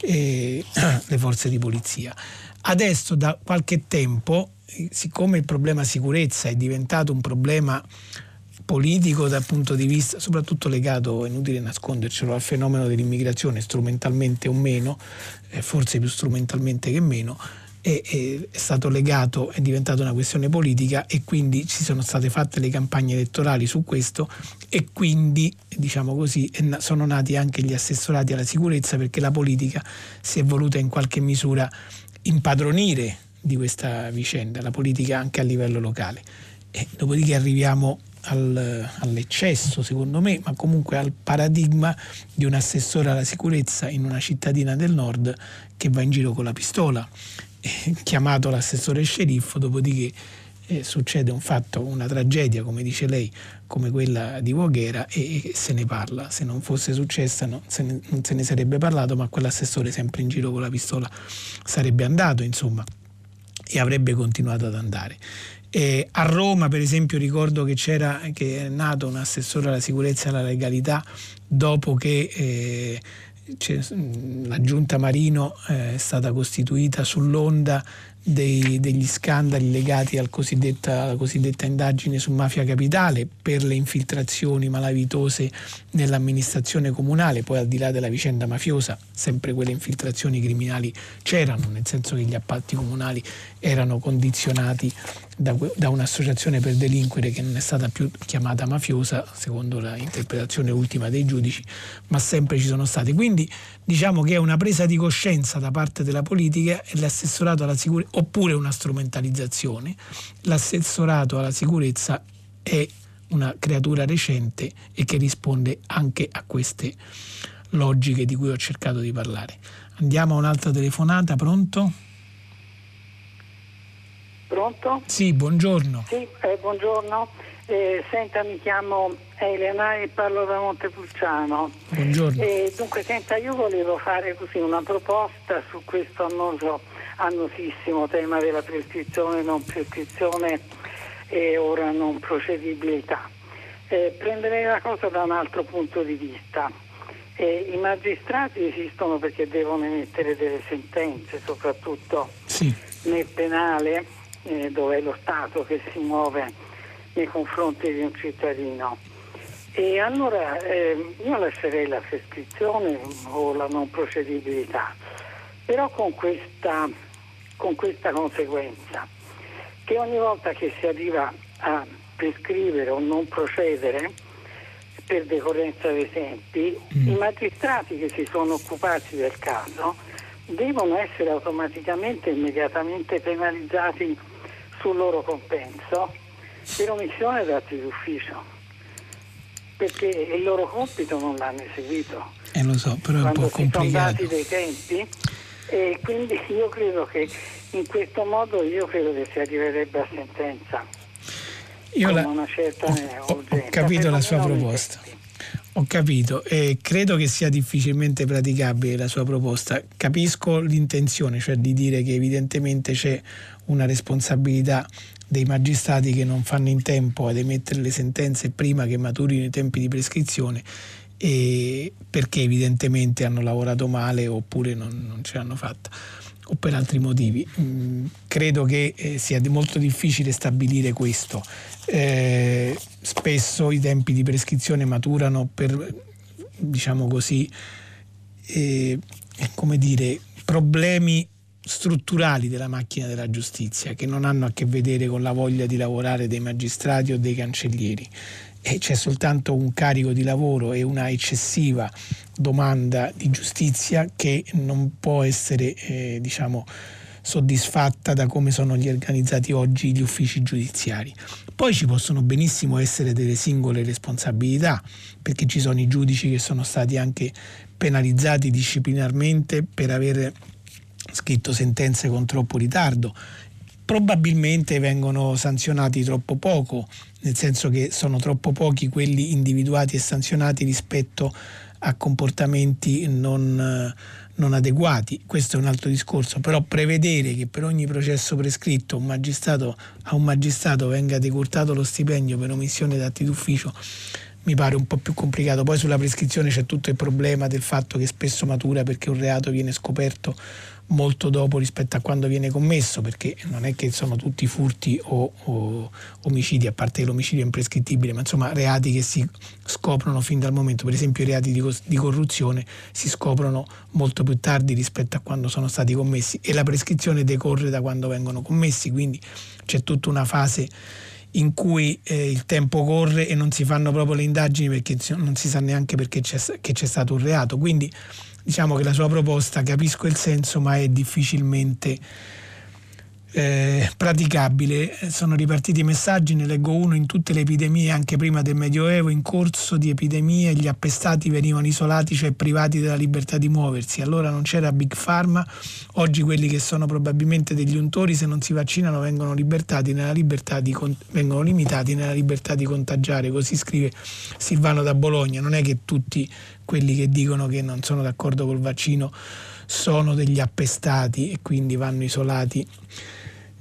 eh, le forze di polizia. Adesso da qualche tempo siccome il problema sicurezza è diventato un problema politico dal punto di vista soprattutto legato, è inutile nascondercelo, al fenomeno dell'immigrazione strumentalmente o meno, eh, forse più strumentalmente che meno, è, è, è, stato legato, è diventata una questione politica e quindi ci sono state fatte le campagne elettorali su questo e quindi diciamo così sono nati anche gli assessorati alla sicurezza perché la politica si è voluta in qualche misura impadronire di questa vicenda, la politica anche a livello locale. E dopodiché arriviamo al, all'eccesso, secondo me, ma comunque al paradigma di un assessore alla sicurezza in una cittadina del nord che va in giro con la pistola, chiamato l'assessore sceriffo, dopodiché eh, succede un fatto, una tragedia, come dice lei, come quella di Voghera e, e se ne parla. Se non fosse successa no, se ne, non se ne sarebbe parlato, ma quell'assessore sempre in giro con la pistola sarebbe andato, insomma, e avrebbe continuato ad andare. Eh, a Roma, per esempio, ricordo che, c'era, che è nato un assessore alla sicurezza e alla legalità dopo che eh, la giunta Marino eh, è stata costituita sull'onda dei, degli scandali legati al alla cosiddetta indagine su mafia capitale per le infiltrazioni malavitose nell'amministrazione comunale, poi al di là della vicenda mafiosa, sempre quelle infiltrazioni criminali c'erano, nel senso che gli appalti comunali erano condizionati da, da, un'associazione per delinquere che non è stata più chiamata mafiosa, secondo l'interpretazione ultima dei giudici, ma sempre ci sono state. Quindi diciamo che è una presa di coscienza da parte della politica e l'assessorato alla sicurezza, oppure una strumentalizzazione, l'assessorato alla sicurezza è una creatura recente e che risponde anche a queste logiche di cui ho cercato di parlare. Andiamo a un'altra telefonata, pronto? Pronto? Sì, buongiorno. Sì, eh, buongiorno. Eh, senta, mi chiamo Elena e parlo da Montepulciano. Buongiorno. Eh, dunque, senta, io volevo fare così una proposta su questo annoso, annosissimo tema della prescrizione, non prescrizione e ora non procedibilità. Eh, prenderei la cosa da un altro punto di vista. Eh, I magistrati esistono perché devono emettere delle sentenze, soprattutto sì. nel penale eh, dove è lo Stato che si muove nei confronti di un cittadino. E allora eh, io lascerei la prescrizione o la non procedibilità, però con questa, con questa conseguenza, che ogni volta che si arriva a prescrivere o non procedere, per decorrenza dei tempi, mm. i magistrati che si sono occupati del caso devono essere automaticamente immediatamente penalizzati sul loro compenso per omissione d'atti d'ufficio perché il loro compito non l'hanno eseguito. Eh lo so, però è un po' complicato. Sono dati dei tempi e quindi io credo che in questo modo io credo che si arriverebbe a sentenza. Io la, una certa ho, ho capito la sua proposta. Ho capito e credo che sia difficilmente praticabile la sua proposta. Capisco l'intenzione, cioè di dire che evidentemente c'è una responsabilità dei magistrati che non fanno in tempo ad emettere le sentenze prima che maturino i tempi di prescrizione perché evidentemente hanno lavorato male oppure non, non ce l'hanno fatta o per altri motivi. Mm, credo che eh, sia molto difficile stabilire questo. Eh, spesso i tempi di prescrizione maturano per, diciamo così, eh, come dire, problemi strutturali della macchina della giustizia che non hanno a che vedere con la voglia di lavorare dei magistrati o dei cancellieri e c'è soltanto un carico di lavoro e una eccessiva domanda di giustizia che non può essere eh, diciamo, soddisfatta da come sono gli organizzati oggi gli uffici giudiziari. Poi ci possono benissimo essere delle singole responsabilità, perché ci sono i giudici che sono stati anche penalizzati disciplinarmente per aver scritto sentenze con troppo ritardo. Probabilmente vengono sanzionati troppo poco, nel senso che sono troppo pochi quelli individuati e sanzionati rispetto a comportamenti non, non adeguati. Questo è un altro discorso, però prevedere che per ogni processo prescritto un a un magistrato venga decurtato lo stipendio per omissione d'atti d'ufficio mi pare un po' più complicato. Poi sulla prescrizione c'è tutto il problema del fatto che spesso matura perché un reato viene scoperto molto dopo rispetto a quando viene commesso, perché non è che sono tutti furti o, o omicidi, a parte che l'omicidio imprescrittibile, ma insomma reati che si scoprono fin dal momento, per esempio i reati di, di corruzione si scoprono molto più tardi rispetto a quando sono stati commessi e la prescrizione decorre da quando vengono commessi, quindi c'è tutta una fase in cui eh, il tempo corre e non si fanno proprio le indagini perché non si sa neanche perché c'è, c'è stato un reato. Quindi diciamo che la sua proposta capisco il senso ma è difficilmente eh, praticabile. Sono ripartiti i messaggi, ne leggo uno in tutte le epidemie, anche prima del Medioevo, in corso di epidemie gli appestati venivano isolati, cioè privati della libertà di muoversi. Allora non c'era Big Pharma, oggi quelli che sono probabilmente degli untori se non si vaccinano vengono, di, vengono limitati nella libertà di contagiare, così scrive Silvano da Bologna. Non è che tutti quelli che dicono che non sono d'accordo col vaccino sono degli appestati e quindi vanno isolati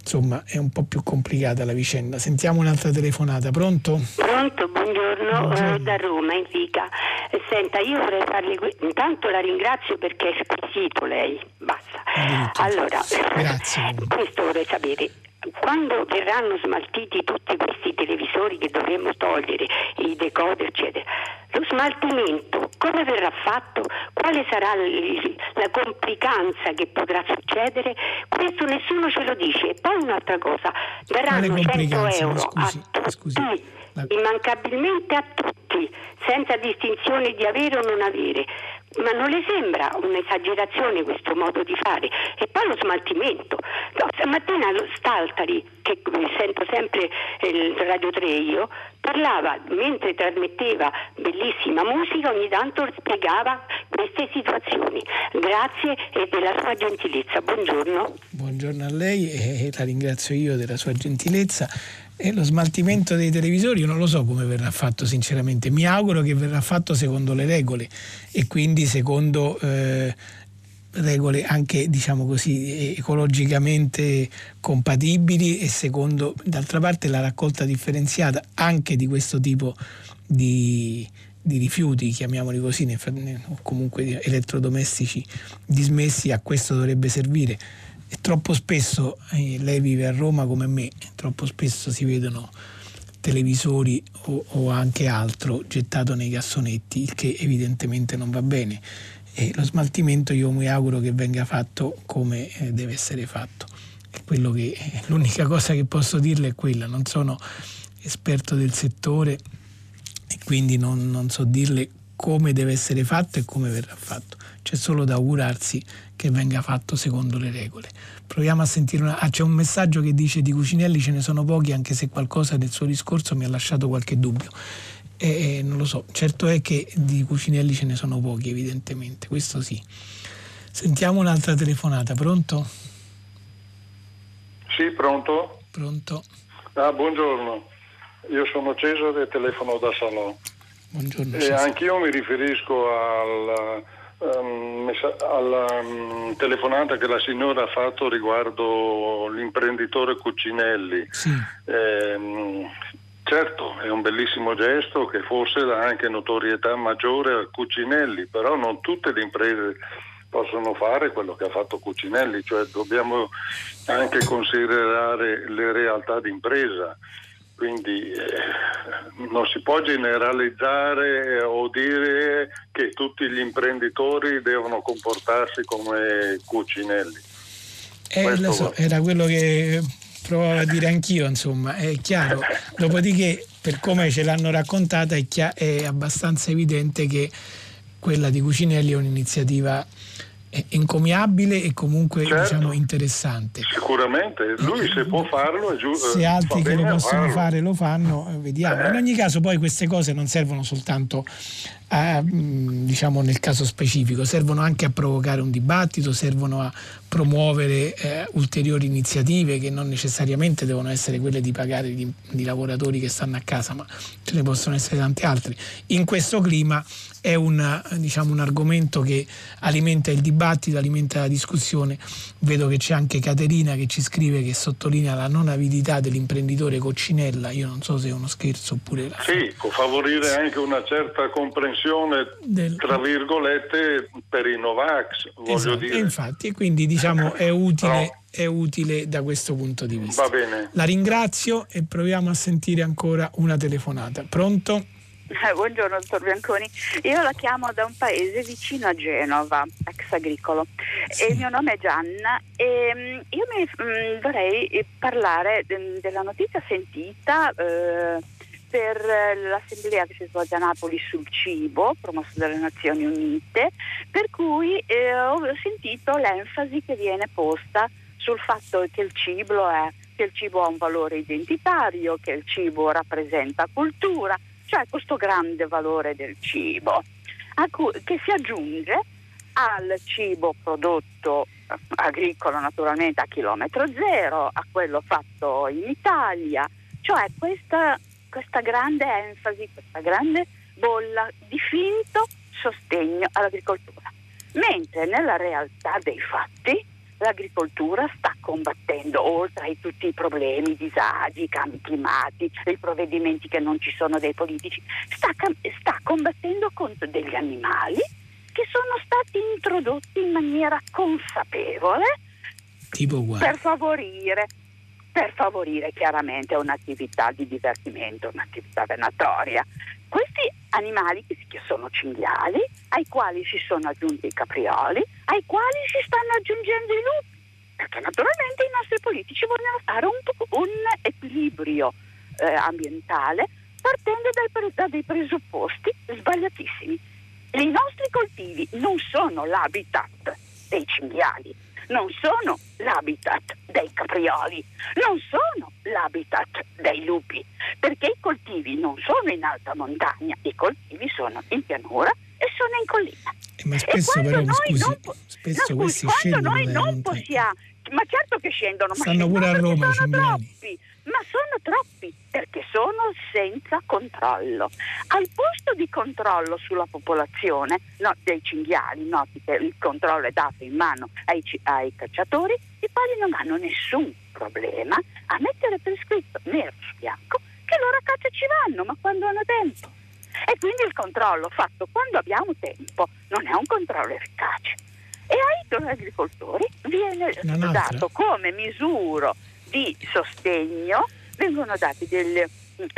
insomma è un po' più complicata la vicenda. Sentiamo un'altra telefonata, pronto? Pronto, buongiorno, buongiorno. Eh, da Roma, in Fica. Eh, senta, io vorrei farle... Intanto la ringrazio perché è squisito lei, basta. Allora, Grazie. questo vorrei sapere quando verranno smaltiti tutti questi televisori che dovremmo togliere, i decoder, eccetera, lo smaltimento come verrà fatto? Quale sarà la complicanza che potrà succedere? Questo nessuno ce lo dice. E poi un'altra cosa, daranno 100 euro scusi, a tutti, scusi, la... immancabilmente a tutti, senza distinzione di avere o non avere. Ma non le sembra un'esagerazione questo modo di fare? E poi lo smaltimento. No, stamattina Staltari, che sento sempre il Radio 3 io, parlava mentre trasmetteva bellissima musica, ogni tanto spiegava queste situazioni. Grazie e della sua gentilezza. Buongiorno. Buongiorno a lei e la ringrazio io della sua gentilezza. E lo smaltimento dei televisori io non lo so come verrà fatto sinceramente, mi auguro che verrà fatto secondo le regole e quindi secondo eh, regole anche diciamo così ecologicamente compatibili e secondo d'altra parte la raccolta differenziata anche di questo tipo di, di rifiuti, chiamiamoli così, o comunque elettrodomestici dismessi, a questo dovrebbe servire e troppo spesso, eh, lei vive a Roma come me, troppo spesso si vedono televisori o, o, anche altro gettato nei cassonetti, il che evidentemente non va bene. E lo smaltimento io mi auguro che venga fatto come eh, deve essere fatto. Che, eh, l'unica cosa che posso dirle è quella, non sono esperto del settore e quindi non, non so dirle come deve essere fatto e come verrà fatto. C'è solo da augurarsi che venga fatto secondo le regole. Proviamo a sentire una... Ah, c'è un messaggio che dice di Cucinelli ce ne sono pochi anche se qualcosa del suo discorso mi ha lasciato qualche dubbio. E, non lo so, certo è che di Cucinelli ce ne sono pochi evidentemente, questo sì. Sentiamo un'altra telefonata, pronto? Sì, pronto? Pronto. Ah, buongiorno, io sono Cesare e telefono da Salò. Buongiorno. E anch'io mi riferisco al um, alla um, telefonata che la signora ha fatto riguardo l'imprenditore Cucinelli. Sì. Eh, certo, è un bellissimo gesto che forse dà anche notorietà maggiore a Cucinelli, però non tutte le imprese possono fare quello che ha fatto Cucinelli, cioè dobbiamo anche considerare le realtà d'impresa. Quindi eh, non si può generalizzare o dire che tutti gli imprenditori devono comportarsi come Cucinelli. Eh, so, era quello che provavo a dire anch'io, insomma, è chiaro. Dopodiché, per come ce l'hanno raccontata, è, chiaro, è abbastanza evidente che quella di Cucinelli è un'iniziativa encomiabile e comunque certo. diciamo, interessante. Sicuramente, lui se può farlo è giusto. Se altri che lo possono farlo. fare lo fanno, eh, vediamo. Eh. In ogni caso poi queste cose non servono soltanto a, mm, diciamo nel caso specifico, servono anche a provocare un dibattito, servono a promuovere eh, ulteriori iniziative che non necessariamente devono essere quelle di pagare di, di lavoratori che stanno a casa, ma ce ne possono essere tanti altri. In questo clima è un, diciamo, un argomento che alimenta il dibattito, alimenta la discussione. Vedo che c'è anche Caterina che ci scrive che sottolinea la non avidità dell'imprenditore Coccinella. Io non so se è uno scherzo oppure... La... Sì, può favorire sì. anche una certa comprensione, Del... tra virgolette, per i Novax, voglio esatto. dire. E infatti, quindi diciamo è utile... No è utile da questo punto di vista. Va bene. La ringrazio e proviamo a sentire ancora una telefonata. Pronto? Eh, buongiorno dottor Bianconi, io la chiamo da un paese vicino a Genova, ex agricolo, sì. e il mio nome è Gianna e mm, io mi, mh, mm, vorrei parlare de, della notizia sentita eh, per l'assemblea che si svolge a Napoli sul cibo, promossa dalle Nazioni Unite, per cui eh, ho sentito l'enfasi che viene posta sul fatto che il cibo è che il cibo ha un valore identitario, che il cibo rappresenta cultura, cioè questo grande valore del cibo, cui, che si aggiunge al cibo prodotto eh, agricolo naturalmente a chilometro zero, a quello fatto in Italia, cioè questa, questa grande enfasi, questa grande bolla di finto sostegno all'agricoltura. Mentre nella realtà dei fatti l'agricoltura sta combattendo, oltre a tutti i problemi, i disagi, i cambi climatici, i provvedimenti che non ci sono dei politici, sta, sta combattendo contro degli animali che sono stati introdotti in maniera consapevole per favorire per favorire chiaramente un'attività di divertimento, un'attività venatoria. Questi animali che sono cinghiali, ai quali si sono aggiunti i caprioli, ai quali si stanno aggiungendo i lupi, perché naturalmente i nostri politici vogliono fare un, un equilibrio eh, ambientale partendo dai, da dei presupposti sbagliatissimi. I nostri coltivi non sono l'habitat dei cinghiali, non sono l'habitat dei caprioli, non sono l'habitat dei lupi, perché i coltivi non sono in alta montagna, i coltivi sono in pianura e sono in collina. Eh, ma spesso però, scusi, non, spesso no, scusi, quando noi non possiamo, ma certo che scendono, Stanno ma pure a Roma, sono troppi ma sono troppi perché sono senza controllo. Al posto di controllo sulla popolazione no, dei cinghiali, che il controllo è dato in mano ai, ai cacciatori, i quali non hanno nessun problema a mettere per scritto nero su bianco che loro a caccia ci vanno, ma quando hanno tempo. E quindi il controllo fatto quando abbiamo tempo non è un controllo efficace. E ai agricoltori viene dato come misura di sostegno vengono dati delle,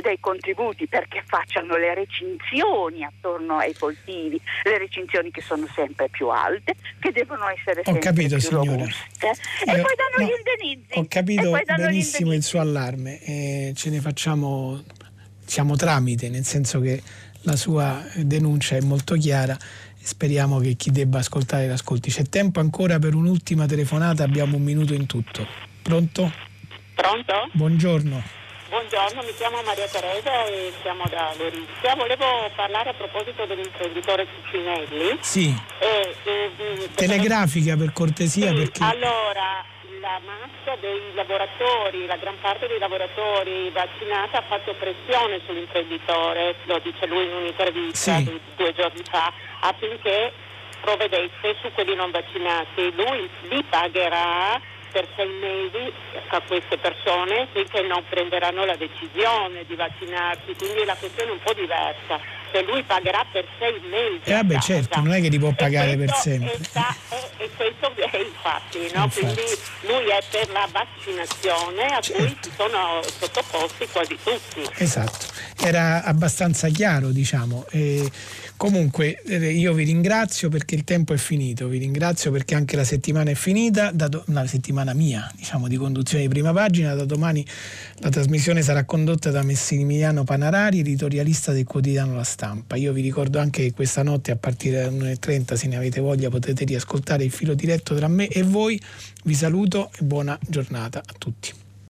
dei contributi perché facciano le recinzioni attorno ai coltivi, le recinzioni che sono sempre più alte, che devono essere sempre ho capito, più signora. robuste. E eh, poi danno no, gli indennizzi. Ho capito benissimo il suo allarme, eh, ce ne facciamo, siamo tramite, nel senso che la sua denuncia è molto chiara speriamo che chi debba ascoltare l'ascolti. C'è tempo ancora per un'ultima telefonata, abbiamo un minuto in tutto. Pronto? Pronto? Buongiorno. Buongiorno, mi chiamo Maria Teresa e siamo da Lorizia. Volevo parlare a proposito dell'imprenditore Cucinelli. Sì. E, e, Telegrafica per cortesia sì, perché... Allora, la massa dei lavoratori, la gran parte dei lavoratori vaccinati ha fatto pressione sull'imprenditore, lo dice lui in un'intervista sì. due giorni fa, affinché provvedesse su quelli non vaccinati. Lui li pagherà per sei mesi a queste persone finché non prenderanno la decisione di vaccinarsi, quindi la questione è un po' diversa. Se lui pagherà per sei mesi. Eh vabbè certo, non è che li può pagare per sempre. Sta, e, e, questo è infatti, no? infatti, quindi lui è per la vaccinazione a certo. cui si sono sottoposti quasi tutti. Esatto, era abbastanza chiaro diciamo. E Comunque eh, io vi ringrazio perché il tempo è finito, vi ringrazio perché anche la settimana è finita, do- la settimana mia diciamo, di conduzione di prima pagina, da domani la trasmissione sarà condotta da Messimiliano Panarari, editorialista del quotidiano La Stampa. Io vi ricordo anche che questa notte a partire dalle 1.30 se ne avete voglia potete riascoltare il filo diretto tra me e voi. Vi saluto e buona giornata a tutti.